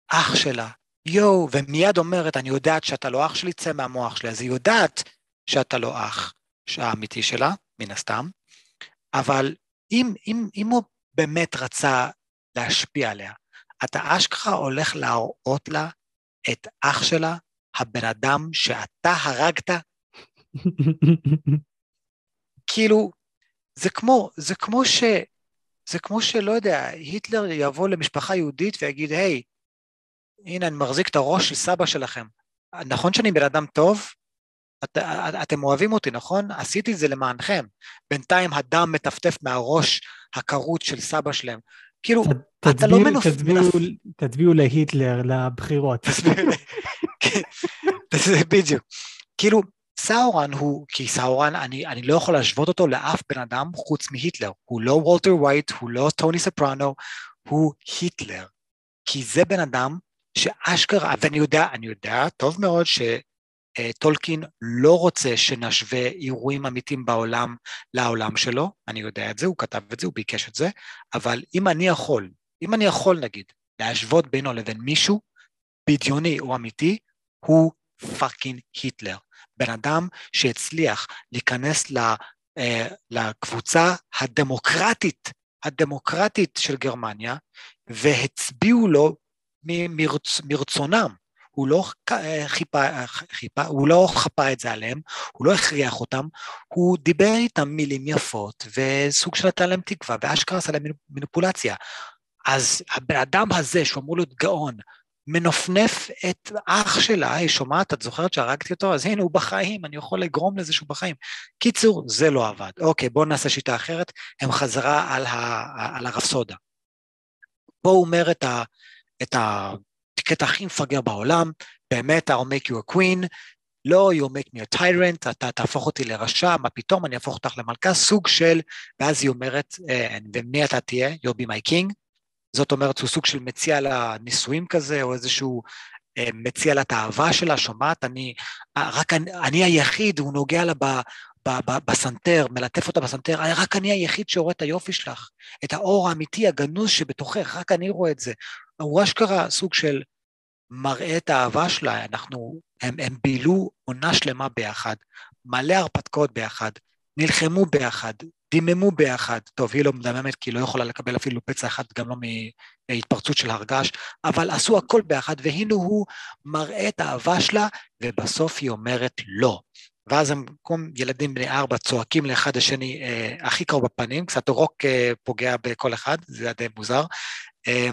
אח שלה. יואו, ומיד אומרת, אני יודעת שאתה לא אח שלי, צא מהמוח שלי. אז היא יודעת שאתה לא אח האמיתי שלה, מן הסתם, אבל אם, אם, אם הוא באמת רצה להשפיע עליה, אתה אשכרה הולך להראות לה את אח שלה, הבן אדם שאתה הרגת? כאילו, זה כמו, זה כמו ש... זה כמו שלא יודע, היטלר יבוא למשפחה יהודית ויגיד, היי, הנה, אני מחזיק את הראש של סבא שלכם. נכון שאני בן אדם טוב? את, את, אתם אוהבים אותי, נכון? עשיתי את זה למענכם. בינתיים הדם מטפטף מהראש הכרות של סבא שלהם. כאילו, אתה לא מנופ... תצביעו, תצביעו להיטלר לבחירות. כן, בדיוק. כאילו, סאורון הוא, כי סאורון, אני, אני לא יכול להשוות אותו לאף בן אדם חוץ מהיטלר. הוא לא וולטר ווייט, הוא לא טוני סופרנו, הוא היטלר. כי זה בן אדם שאשכרה, ואני יודע, אני יודע טוב מאוד שטולקין לא רוצה שנשווה אירועים אמיתיים בעולם לעולם שלו, אני יודע את זה, הוא כתב את זה, הוא ביקש את זה, אבל אם אני יכול, אם אני יכול נגיד, להשוות בינו לבין מישהו בדיוני או אמיתי, הוא fucking היטלר. בן אדם שהצליח להיכנס אה, לקבוצה הדמוקרטית, הדמוקרטית של גרמניה, והצביעו לו מרצ, מרצונם. הוא לא אה, חיפה, חיפה, הוא לא חפה את זה עליהם, הוא לא הכריח אותם, הוא דיבר איתם מילים יפות, וסוג של נתן להם תקווה, ואשכרה עשה להם מניפולציה. אז הבן אדם הזה, שהוא אמור להיות גאון, מנופנף את אח שלה, היא שומעת, את זוכרת שהרגתי אותו? אז הנה, הוא בחיים, אני יכול לגרום לזה שהוא בחיים. קיצור, זה לא עבד. אוקיי, בואו נעשה שיטה אחרת, הם חזרה על, ה, על הרפסודה. פה הוא אומר את, ה, את הקטע הכי מפגר בעולם, באמת, I'll make you a queen, לא, you make me a tyrant, אתה תהפוך אותי לרשע, מה פתאום, אני אהפוך אותך למלכה, סוג של, ואז היא אומרת, אה, ומי אתה תהיה? You'll be my king. זאת אומרת, הוא סוג של מציע לה נישואים כזה, או איזשהו אה, מציע לה את האהבה שלה, שומעת? אני, אה, רק אני, אני היחיד, הוא נוגע לה ב, בסנטר, מלטף אותה בסנטר, רק אני היחיד שרואה את היופי שלך, את האור האמיתי, הגנוז שבתוכך, רק אני רואה את זה. הוא אשכרה סוג של מראה את האהבה שלה, אנחנו, הם, הם בילו עונה שלמה ביחד, מלא הרפתקאות ביחד, נלחמו ביחד, דיממו ביחד. טוב, היא לא מדממת כי היא לא יכולה לקבל אפילו פצע אחד, גם לא מהתפרצות של הרגש, אבל עשו הכל ביחד, והנה הוא מראה את האהבה שלה, ובסוף היא אומרת לא. ואז הם, כמו ילדים בני ארבע, צועקים לאחד השני אה, הכי קרוב בפנים, קצת רוק אה, פוגע בכל אחד, זה היה די מוזר. אה,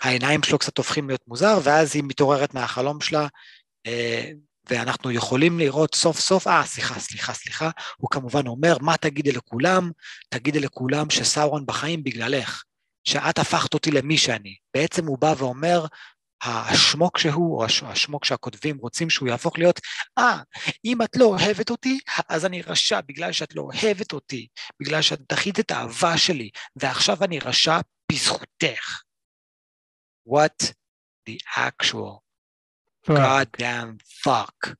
העיניים שלו קצת הופכים להיות מוזר, ואז היא מתעוררת מהחלום שלה, אה, ואנחנו יכולים לראות סוף סוף, אה, סליחה, סליחה, סליחה, הוא כמובן אומר, מה תגידי לכולם? תגידי לכולם שסאורון בחיים בגללך, שאת הפכת אותי למי שאני. בעצם הוא בא ואומר, השמוק שהוא, או השמוק שהכותבים רוצים שהוא יהפוך להיות, אה, אם את לא אוהבת אותי, אז אני רשע בגלל שאת לא אוהבת אותי, בגלל שאת דחית את האהבה שלי, ועכשיו אני רשע בזכותך. What the actual God damn fuck.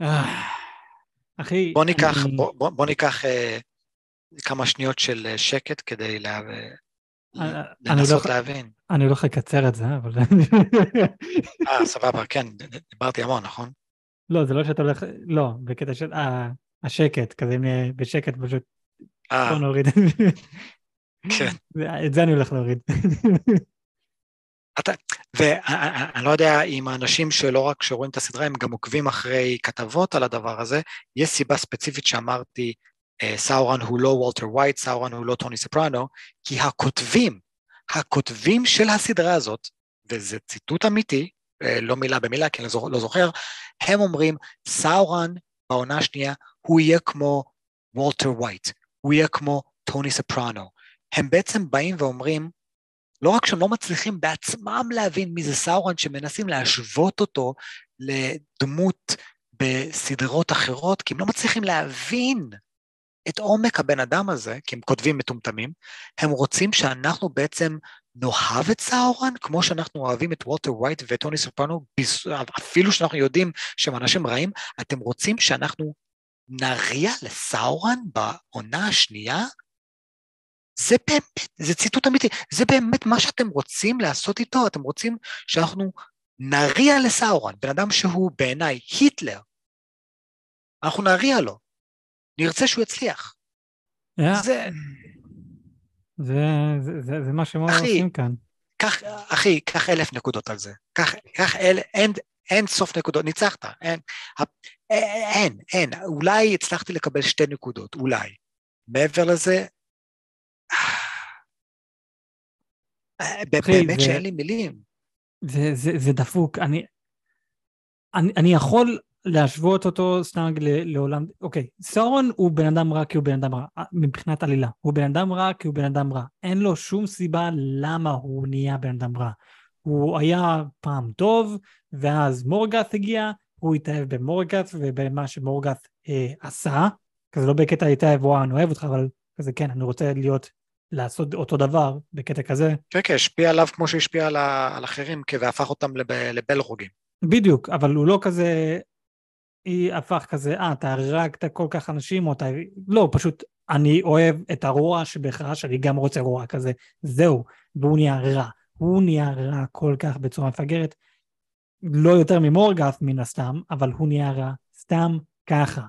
אחי... בוא ניקח, אני... בוא, בוא, בוא ניקח אה, כמה שניות של אה, שקט כדי לה... אה, לנסות לא, להבין. אני הולך לקצר את זה, אבל... אה, סבבה, כן, דיברתי המון, נכון? לא, זה לא שאתה הולך... לא, בקטע של... אה, השקט, כזה נהיה בשקט פשוט... בוא נוריד. כן. את זה אני הולך להוריד. אתה, ואני לא יודע אם האנשים שלא רק שרואים את הסדרה, הם גם עוקבים אחרי כתבות על הדבר הזה, יש סיבה ספציפית שאמרתי, אה, סאורן הוא לא וולטר וייט, סאורן הוא לא טוני ספרנו, כי הכותבים, הכותבים של הסדרה הזאת, וזה ציטוט אמיתי, אה, לא מילה במילה, כי אני לא, לא זוכר, הם אומרים, סאורן בעונה השנייה, הוא יהיה כמו וולטר וייט, הוא יהיה כמו טוני ספרנו. הם בעצם באים ואומרים, לא רק שהם לא מצליחים בעצמם להבין מי זה סאורן, שמנסים להשוות אותו לדמות בסדרות אחרות, כי הם לא מצליחים להבין את עומק הבן אדם הזה, כי הם כותבים מטומטמים, הם רוצים שאנחנו בעצם נאהב את סאורן, כמו שאנחנו אוהבים את וולטר ווייט וטוני סופרנו, אפילו שאנחנו יודעים שהם אנשים רעים, אתם רוצים שאנחנו נריע לסאורן בעונה השנייה? זה באמת, זה ציטוט אמיתי, זה באמת מה שאתם רוצים לעשות איתו, אתם רוצים שאנחנו נריע לסאורן, בן אדם שהוא בעיניי היטלר, אנחנו נריע לו, נרצה שהוא יצליח. Yeah. זה... זה, זה, זה, זה מה שהם עושים כאן. קח, אחי, קח אלף נקודות על זה. קח, קח אל, אין, אין סוף נקודות, ניצחת, אין, אין, אין, אולי הצלחתי לקבל שתי נקודות, אולי. מעבר לזה, באמת שאין לי מילים. זה, זה, זה דפוק, אני, אני, אני יכול להשוות אותו סתם לעולם, אוקיי, סורון הוא בן אדם רע כי הוא בן אדם רע, מבחינת עלילה. הוא בן אדם רע כי הוא בן אדם רע. אין לו שום סיבה למה הוא נהיה בן אדם רע. הוא היה פעם טוב, ואז מורגת הגיע, הוא התאהב במורגת ובמה שמורגת אה, עשה, כזה לא בקטע התאהב, וואו, אני אוהב אותך, אבל כזה כן, אני רוצה להיות לעשות אותו דבר בקטע כזה. כן, כן, השפיע עליו כמו שהשפיע על, על אחרים, והפך אותם לב, לבלרוגים. בדיוק, אבל הוא לא כזה, היא הפך כזה, אה, אתה הרגת כל כך אנשים, או אתה... לא, פשוט, אני אוהב את הרוע שבחרש, אני גם רוצה רוע כזה, זהו, והוא נהיה רע. הוא נהיה רע כל כך בצורה מפגרת, לא יותר ממורגף מן הסתם, אבל הוא נהיה רע סתם ככה.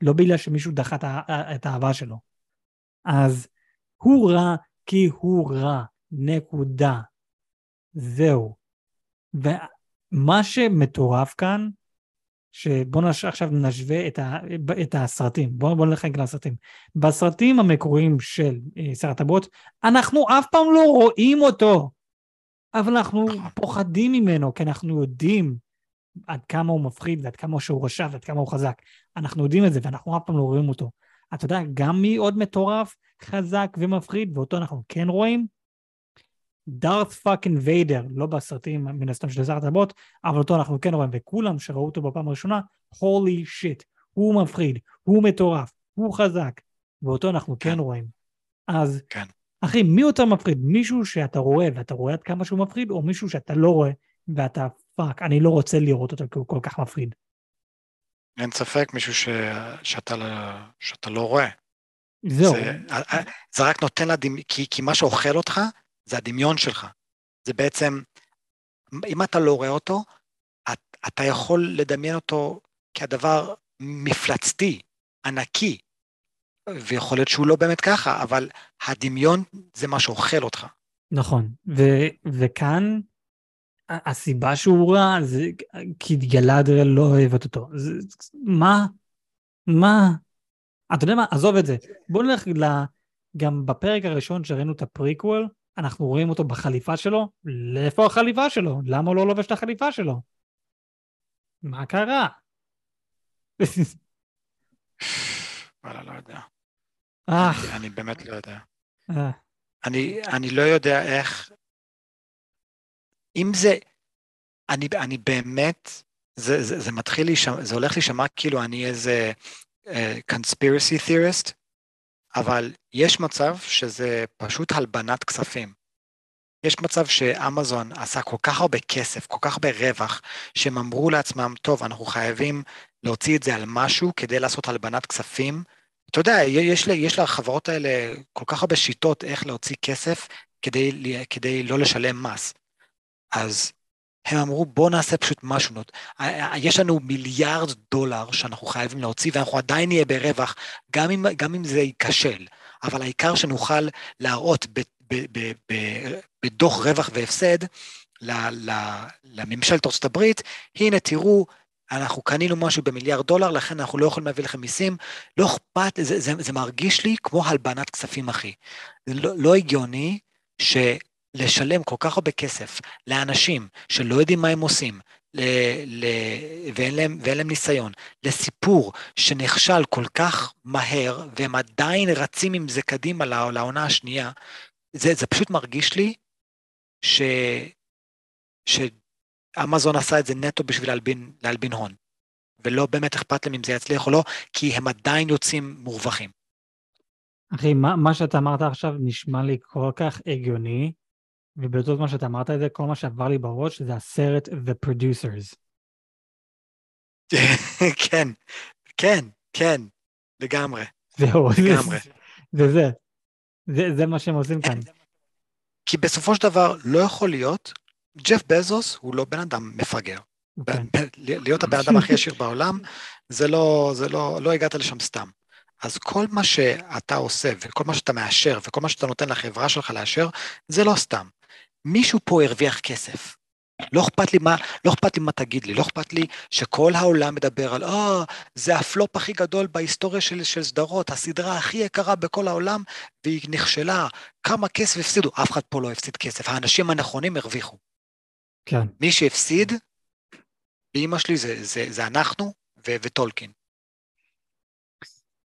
לא בגלל שמישהו דחה את האהבה שלו. אז הוא רע כי הוא רע, נקודה. זהו. ומה שמטורף כאן, שבואו נש... עכשיו נשווה את, ה... את הסרטים, בואו בוא נלך רגע לסרטים. בסרטים המקוריים של אה, שר הטבעות, אנחנו אף פעם לא רואים אותו, אבל אנחנו. פוחדים ממנו, כי אנחנו יודעים עד כמה הוא מפחיד ועד כמה שהוא רשע ועד כמה הוא חזק. אנחנו יודעים את זה ואנחנו אף פעם לא רואים אותו. אתה יודע, גם מי עוד מטורף, חזק ומפחיד, ואותו אנחנו כן רואים? דארת fucking ויידר, לא בסרטים מן הסתם של שר הטבעות, אבל אותו אנחנו כן רואים, וכולם שראו אותו בפעם הראשונה, holy shit, הוא מפחיד, הוא מטורף, הוא חזק, ואותו אנחנו כן, כן רואים. אז, כן. אחי, מי יותר מפחיד? מישהו שאתה רואה ואתה רואה עד כמה שהוא מפחיד, או מישהו שאתה לא רואה ואתה fuck, אני לא רוצה לראות אותו כי הוא כל כך מפחיד. אין ספק, מישהו ש... שאתה. שאתה לא רואה. זהו. זה, זה רק נותן לדמיון, כי, כי מה שאוכל אותך זה הדמיון שלך. זה בעצם, אם אתה לא רואה אותו, את, אתה יכול לדמיין אותו כהדבר מפלצתי, ענקי, ויכול להיות שהוא לא באמת ככה, אבל הדמיון זה מה שאוכל אותך. נכון, ו- וכאן הסיבה שהוא רע זה כי גלדריאל לא אוהבת אותו. זה, מה? מה? אתה יודע מה? עזוב את זה. בוא נלך ל... גם בפרק הראשון שראינו את הפריקוול, אנחנו רואים אותו בחליפה שלו, לאיפה החליפה שלו? למה הוא לא לובש את החליפה שלו? מה קרה? וואלה, לא יודע. אני, באמת לא יודע. אה. אני, אני לא יודע איך... אם זה... אני, אני באמת... זה, זה, זה מתחיל להישמע, זה הולך להישמע כאילו אני איזה conspiracy theorist, אבל יש מצב שזה פשוט הלבנת כספים. יש מצב שאמזון עשה כל כך הרבה כסף, כל כך הרבה רווח, שהם אמרו לעצמם, טוב, אנחנו חייבים להוציא את זה על משהו כדי לעשות הלבנת כספים. אתה יודע, יש, יש לחברות האלה כל כך הרבה שיטות איך להוציא כסף כדי, כדי לא לשלם מס. אז הם אמרו, בואו נעשה פשוט משהו. יש לנו מיליארד דולר שאנחנו חייבים להוציא, ואנחנו עדיין נהיה ברווח, גם אם, גם אם זה ייכשל. אבל העיקר שנוכל להראות ב, ב, ב, ב, בדוח רווח והפסד לממשלת ארצות הברית, הנה תראו, אנחנו קנינו משהו במיליארד דולר, לכן אנחנו לא יכולים להביא לכם מיסים. לא אכפת, זה, זה, זה מרגיש לי כמו הלבנת כספים, אחי. זה לא, לא הגיוני ש... לשלם כל כך הרבה כסף לאנשים שלא יודעים מה הם עושים, ל- ל- ואין, להם, ואין להם ניסיון, לסיפור שנכשל כל כך מהר, והם עדיין רצים עם זה קדימה לעונה השנייה, זה, זה פשוט מרגיש לי ש... שאמזון עשה את זה נטו בשביל להלבין, להלבין הון, ולא באמת אכפת להם אם זה יצליח או לא, כי הם עדיין יוצאים מורווחים. אחי, מה, מה שאתה אמרת עכשיו נשמע לי כל כך הגיוני, ובאותו זמן שאתה אמרת את זה, כל מה שעבר לי בראש זה הסרט The Producers. כן, כן, כן, לגמרי. זהו, לגמרי. זה זה. זה, זה מה שהם עושים כאן. כי בסופו של דבר לא יכול להיות, ג'ף בזוס הוא לא בן אדם מפגר. אוקיי. להיות הבן אדם הכי עשיר בעולם, זה לא, זה לא, לא הגעת לשם סתם. אז כל מה שאתה עושה, וכל מה שאתה מאשר, וכל מה שאתה נותן לחברה שלך לאשר, זה לא סתם. מישהו פה הרוויח כסף. לא אכפת לי מה, לא אכפת לי מה תגיד לי, לא אכפת לי שכל העולם מדבר על, אה, oh, זה הפלופ הכי גדול בהיסטוריה של, של סדרות, הסדרה הכי יקרה בכל העולם, והיא נכשלה, כמה כסף הפסידו, אף אחד פה לא הפסיד כסף, האנשים הנכונים הרוויחו. כן. מי שהפסיד, באמא שלי זה, זה, זה אנחנו ו- וטולקין.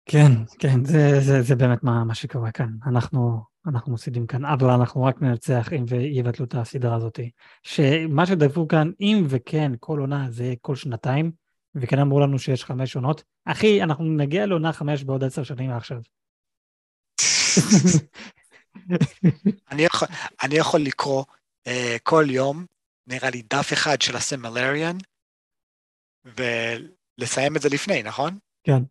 כן, כן, זה, זה, זה באמת מה, מה שקורה כאן. אנחנו אנחנו מפסידים כאן, אבל אנחנו רק ננצח אם ויבטלו את הסדרה הזאת. שמה שדפו כאן, אם וכן, כל עונה זה כל שנתיים, וכן אמרו לנו שיש חמש עונות, אחי, אנחנו נגיע לעונה חמש בעוד עשר שנים מעכשיו. אני, יכול, אני יכול לקרוא uh, כל יום, נראה לי דף אחד של הסמלריאן, ולסיים את זה לפני, נכון? כן.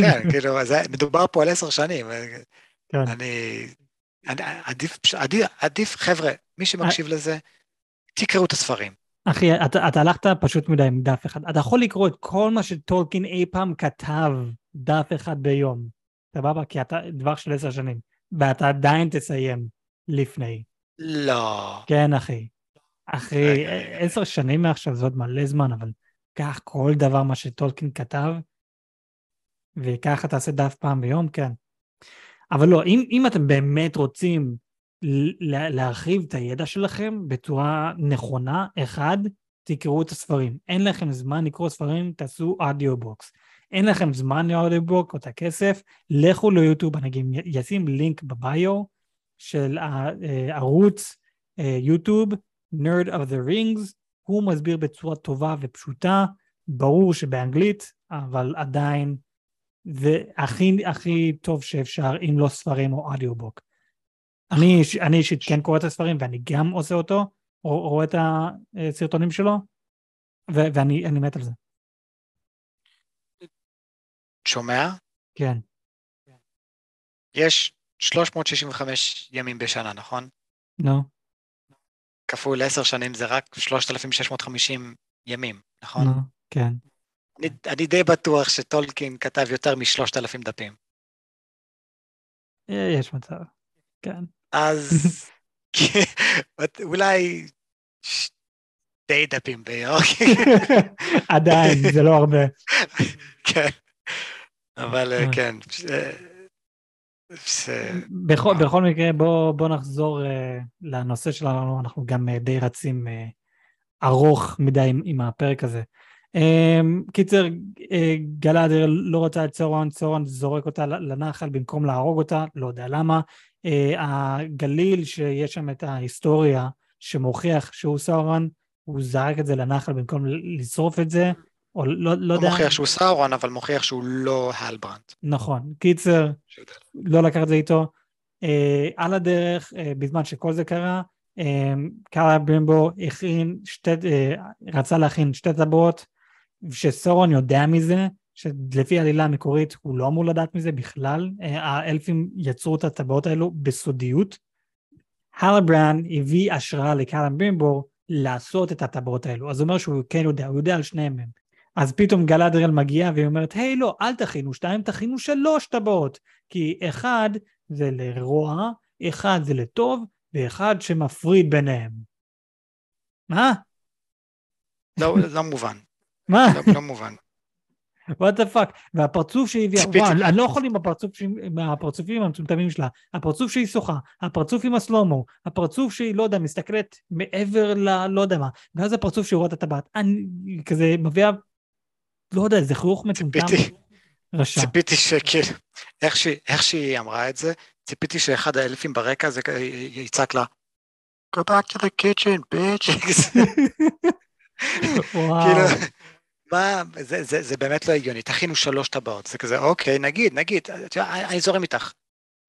כן, כאילו, זה, מדובר פה על עשר שנים. כן. אני... אני עדיף, עדיף, עדיף, חבר'ה, מי שמקשיב אה. לזה, תקראו את הספרים. אחי, אתה, אתה הלכת פשוט מדי עם דף אחד. אתה יכול לקרוא את כל מה שטולקין אי פעם כתב, דף אחד ביום. סבבה? כי אתה דבר של עשר שנים, ואתה עדיין תסיים לפני. לא. כן, אחי. אחי, עשר שנים מעכשיו זה עוד מלא זמן, אבל קח כל דבר מה שטולקין כתב, וככה תעשה דף פעם ביום, כן. אבל לא, אם, אם אתם באמת רוצים להרחיב את הידע שלכם בצורה נכונה, אחד, תקראו את הספרים. אין לכם זמן לקרוא ספרים, תעשו audiobooks. אין לכם זמן ל audiobook או את הכסף, לכו ליוטיוב, אני גם אשים לינק בביו של הערוץ אה, יוטיוב, Nerd of the Rings, הוא מסביר בצורה טובה ופשוטה, ברור שבאנגלית, אבל עדיין זה הכי הכי טוב שאפשר, אם לא ספרים או אודיובוק. אני, אני אישית כן קורא את הספרים ואני גם עושה אותו, או רואה את הסרטונים שלו, ו- ואני מת על זה. שומע? כן. יש 365 ימים בשנה, נכון? נו. No. כפול 10 שנים זה רק 3,650 ימים, נכון? נו, no, כן. אני, אני די בטוח שטולקין כתב יותר משלושת אלפים דפים. אה, יש מצב, כן. אז אולי שתי דפים ביום. עדיין, זה לא הרבה. כן, אבל אה, אה. כן. בכל, בכל מקרה, בוא, בוא נחזור uh, לנושא שלנו, אנחנו גם uh, די רצים uh, ארוך מדי עם, עם הפרק הזה. Um, קיצר, uh, גלאדר לא רוצה את צורן, צורן זורק אותה לנחל במקום להרוג אותה, לא יודע למה. Uh, הגליל, שיש שם את ההיסטוריה שמוכיח שהוא סורן, הוא זרק את זה לנחל במקום לשרוף את זה, או לא, לא לא יודע. מוכיח שהוא סאורון, אבל מוכיח שהוא לא הלברנט. נכון. קיצר, שיודע. לא לקח את זה איתו. אה, על הדרך, אה, בזמן שכל זה קרה, אה, קארה ברימבו הכין שתי, אה, רצה להכין שתי טבעות, שסורון יודע מזה, שלפי העלילה המקורית הוא לא אמור לדעת מזה בכלל, אה, האלפים יצרו את הטבעות האלו בסודיות. הלברן הביא השראה לקארה ברימבו לעשות את הטבעות האלו, אז זה אומר שהוא כן יודע, הוא יודע על שניהם מהם. אז פתאום גלדריאל מגיעה והיא אומרת, היי לא, אל תכינו שתיים, תכינו שלוש טבעות. כי אחד זה לרוע, אחד זה לטוב, ואחד שמפריד ביניהם. מה? לא, לא מובן. מה? לא, לא מובן. what the fuck. והפרצוף שהיא הביאה. וואו, אני לא יכול עם הפרצוף הפרצופים המצומצמים שלה. הפרצוף שהיא שוחה, הפרצוף עם ה slow-mo, הפרצוף שהיא, לא יודע, מסתכלת מעבר ל... לא יודע מה. ואז הפרצוף שהיא רואה את הטבעת. אני כזה מביאה, לא יודע, איזה חיוך. ציפיתי, רשע. ציפיתי שכאילו, איך שהיא- איך שהיא אמרה את זה, ציפיתי שאחד האלפים ברקע זה יצעק לה, Go back to the kitchen, bitch. וואו. כאילו, מה, זה, זה, זה באמת לא הגיוני, תכינו שלוש טבעות, זה כזה, אוקיי, נגיד, נגיד, את אני אני זורם איתך.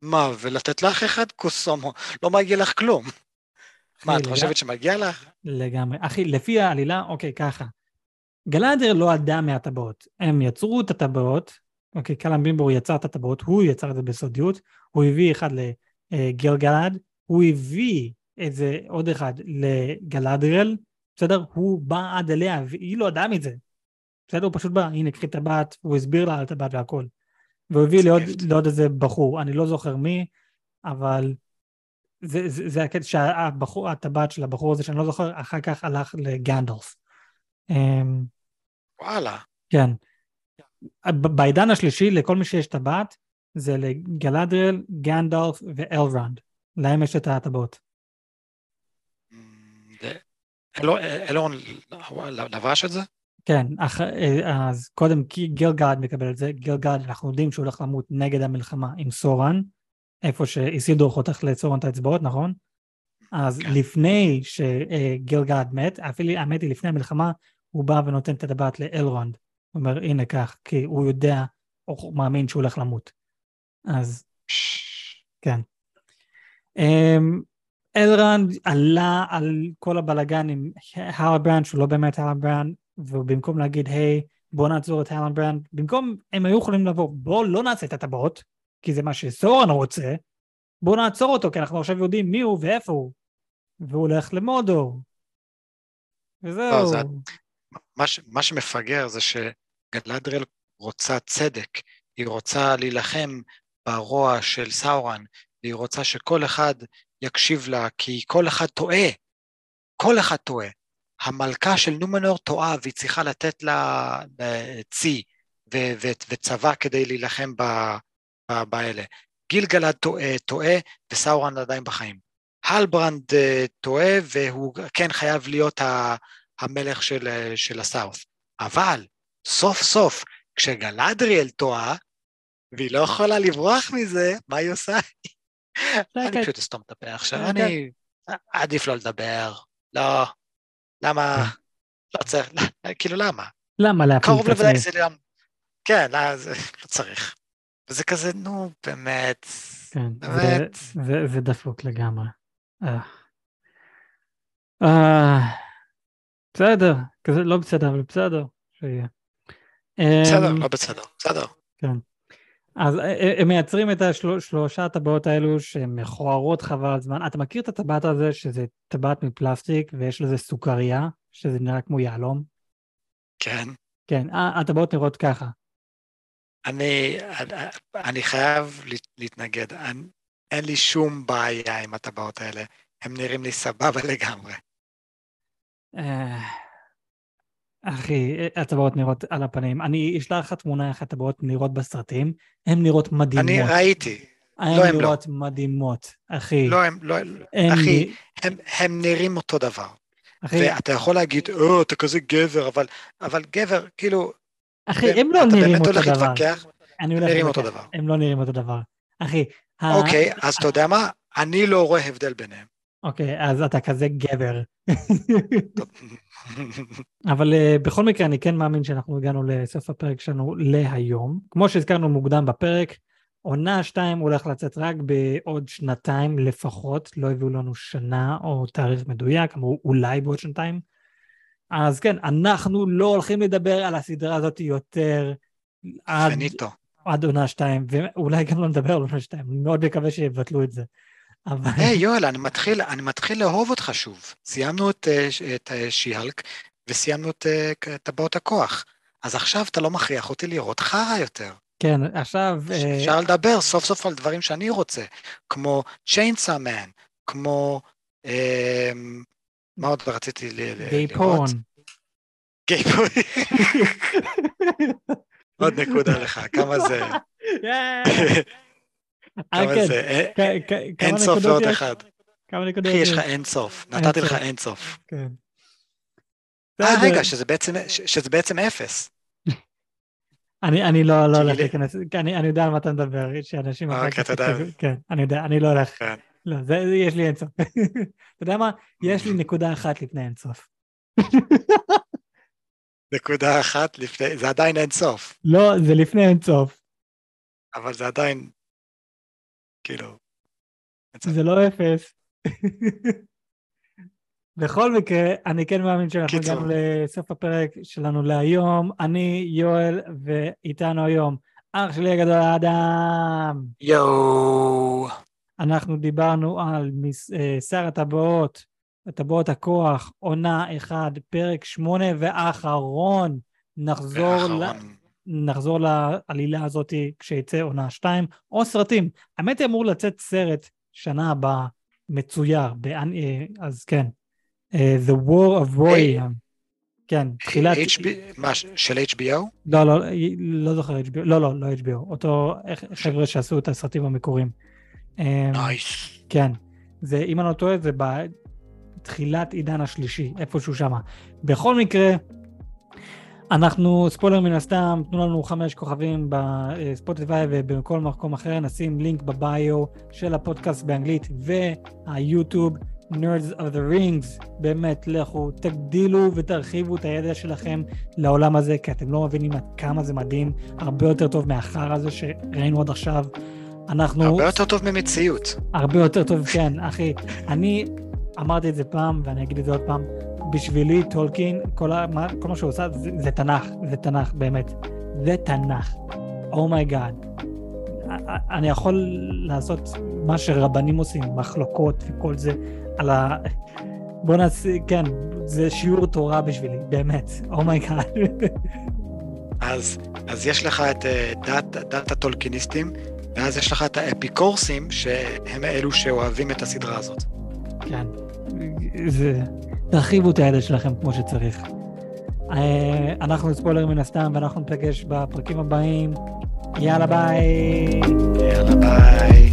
מה, ולתת לך אחד קוסומו, לא מגיע לך כלום. מה, את חושבת שמגיע לך? לגמרי. אחי, לפי העלילה, אוקיי, ככה. גלאדר לא ידע מהטבעות. הם יצרו את הטבעות, אוקיי, קלאם בימבור יצר את הטבעות, הוא יצר את זה בסודיות, הוא הביא אחד לגילגלד, הוא הביא איזה עוד אחד לגלאדרל, בסדר? הוא בא עד אליה, והיא לא ידעה מזה. בסדר? הוא פשוט בא, הנה, קחי טבעת, הוא הסביר לה על הטבעת והכל. והוא הביא לעוד. לעוד איזה בחור, אני לא זוכר מי, אבל זה, זה, זה הקטע שהבחור, הטבעת של הבחור הזה שאני לא זוכר, אחר כך הלך לגנדלף. אמ, וואלה. כן. בעידן השלישי, לכל מי שיש טבעת, זה לגלדריאל, גנדלף ואלרנד. להם יש את הטבעות. זה- אלו- אלון לבש את זה? כן, אח, אה, אז קודם כי גילגלד מקבל את זה, גילגלד אנחנו יודעים שהוא הולך למות נגד המלחמה עם סאורן, איפה שאיסידור חותך לסאורן את האצבעות, נכון? אז כן. לפני שגילגלד מת, אפילו האמת היא לפני המלחמה, הוא בא ונותן את הטבעת לאלרונד. הוא אומר, הנה כך, כי הוא יודע, הוא מאמין שהוא הולך למות. אז כן. אמ, אלרונד עלה על כל הבלגן עם הלבראנד, שהוא לא באמת הלבראנד, ובמקום להגיד, היי, בוא נעצור את הלברנד, במקום, הם היו יכולים לבוא, בוא לא נעשה את הטבעות, כי זה מה שסורן רוצה, בוא נעצור אותו, כי אנחנו עכשיו יודעים מי הוא ואיפה הוא. והוא הולך למודו. וזהו. לא, זה- מה, ש, מה שמפגר זה שגלדריאל רוצה צדק, היא רוצה להילחם ברוע של סאורן, והיא רוצה שכל אחד יקשיב לה, כי כל אחד טועה. כל אחד טועה. המלכה של נומנור טועה, והיא צריכה לתת לה אה, צי ו- ו- וצבא כדי להילחם ב- ב- באלה. גילגלד טועה, טועה, וסאורן עדיין בחיים. הלברנד אה, טועה, והוא כן חייב להיות ה... המלך של, אה, של הסאוף. אבל סוף סוף, כשגלדריאל טועה, והיא לא יכולה לברוח מזה, מה היא עושה? אני. פשוט אסתום את הפה עכשיו. אני עדיף לא לדבר, לא, למה, לא צריך, כאילו למה? למה להפיל קרוב את לוודאי עצמי? זה גם, כן, לא, זה לא צריך. וזה כזה, נו, באמת, כן, באמת. זה, זה, זה דפוק לגמרי. אה. אה, בסדר, כזה לא בסדר, אבל בסדר, שיהיה. בסדר, אמ, לא בסדר, בסדר. אז אה, אה, הם מייצרים את השלושה הטבעות האלו שהן מכוערות חבל על זמן. אתה מכיר את הטבעת הזה שזה טבעת מפלסטיק ויש לזה סוכריה, שזה נראה כמו יהלום? כן, כן, הטבעות נראות ככה. אני, אני חייב להתנגד. אני, אין לי שום בעיה עם הטבעות האלה. הם נראים לי סבבה לגמרי. אה, אחי, הטבעות נראות על הפנים. אני אשלח לך תמונה איך הטבעות נראות בסרטים, הן נראות מדהימות. אני ראיתי. לא, הם לא. הן נראות מדהימות, אחי. לא, הם לא... הם אחי, הם, הם נראים אותו דבר. אחי... ואתה יכול להגיד, או, אתה כזה גבר, אבל, אבל גבר, כאילו... אחי, הם לא נראים אותו דבר. אתה באמת הולך להתווכח? הם נראים אותו דבר. הם לא נראים אותו דבר. אחי... אוקיי, אז אתה יודע מה? אני לא רואה הבדל ביניהם. אוקיי, אז אתה כזה גבר. אבל uh, בכל מקרה, אני כן מאמין שאנחנו הגענו לסוף הפרק שלנו להיום. כמו שהזכרנו מוקדם בפרק, עונה 2 הולך לצאת רק בעוד שנתיים לפחות, לא הביאו לנו שנה או תאריך מדויק, אמרו אולי בעוד שנתיים. אז כן, אנחנו לא הולכים לדבר על הסדרה הזאת יותר עד, עד עונה 2, ואולי גם לא נדבר על עונה 2, אני מאוד מקווה שיבטלו את זה. אבל... היי, hey, יואל, אני מתחיל, אני מתחיל לאהוב אותך שוב. סיימנו את, אה, את אה, שיהלק וסיימנו את אה, טבעות הכוח. אז עכשיו אתה לא מכריח אותי לראות חרא יותר. כן, עכשיו... אפשר uh... לדבר סוף סוף על דברים שאני רוצה, כמו צ'יינסה מן, כמו... אה, מה עוד רציתי לראות? גיי פורן. גיי פורן. עוד נקודה לך, כמה זה... כמה כן. זה? אין סוף ועוד אחד. כמה נקודות יש? אחי, יש לך אין סוף. נתתי לך אין סוף. כן. אה, רגע, שזה בעצם אפס. אני, אני לא, לא הולך להיכנס, אני, אני יודע על מה אתה מדבר, שאנשים... אוקיי, אתה יודע. כן, אני יודע, אני לא הולך. כן. לא, זה, יש לי אינסוף. אתה יודע מה? יש לי נקודה אחת לפני אינסוף. נקודה אחת לפני, זה עדיין אינסוף. לא, זה לפני אינסוף. אבל זה עדיין, כאילו... זה לא אפס. בכל מקרה, אני כן מאמין שאנחנו הגענו לסוף הפרק שלנו להיום. אני יואל, ואיתנו היום אח שלי הגדול האדם. יואו. אנחנו דיברנו על מס, אה, שר הטבעות, הטבעות הכוח, עונה אחד, פרק שמונה ואחרון. נחזור, ל... נחזור לעלילה הזאת כשיצא עונה שתיים, או סרטים. האמת היא אמור לצאת סרט שנה הבאה, מצויר, באנ... אה, אז כן, אה, The War of Roy. כן, תחילת... מה, של HBO? לא, לא, לא זוכר HBO, לא, לא, לא HBO, אותו חבר'ה שעשו את הסרטים המקוריים. אה, נייס. כן, זה, אם אני לא טועה, זה בתחילת עידן השלישי, איפשהו שמה. בכל מקרה, אנחנו, ספוילר מן הסתם, תנו לנו חמש כוכבים בספוטיפיי ובכל מקום אחר, נשים לינק בביו של הפודקאסט באנגלית והיוטיוב. Nerds of the Rings, באמת, לכו, תגדילו ותרחיבו את הידע שלכם לעולם הזה, כי אתם לא מבינים עד כמה זה מדהים, הרבה יותר טוב מהחרא הזה שראינו עד עכשיו. אנחנו... הרבה יותר טוב ממציאות. הרבה יותר טוב, כן, אחי. אני אמרתי את זה פעם, ואני אגיד את זה עוד פעם, בשבילי טולקין, כל, מה, כל מה שהוא עושה זה, זה תנ"ך, זה תנ"ך, באמת. זה תנ"ך. Oh my God. אני יכול לעשות מה שרבנים עושים, מחלוקות וכל זה, על ה... בוא נעשה, כן, זה שיעור תורה בשבילי, באמת, Oh my God. אז, אז יש לך את אה, דת, דת הטולקיניסטים, ואז יש לך את האפיקורסים, שהם אלו שאוהבים את הסדרה הזאת. כן, זה... תרחיבו את הידע שלכם כמו שצריך. אה, אנחנו ספוילר מן הסתם, ואנחנו נפגש בפרקים הבאים. יאללה ביי. יאללה ביי.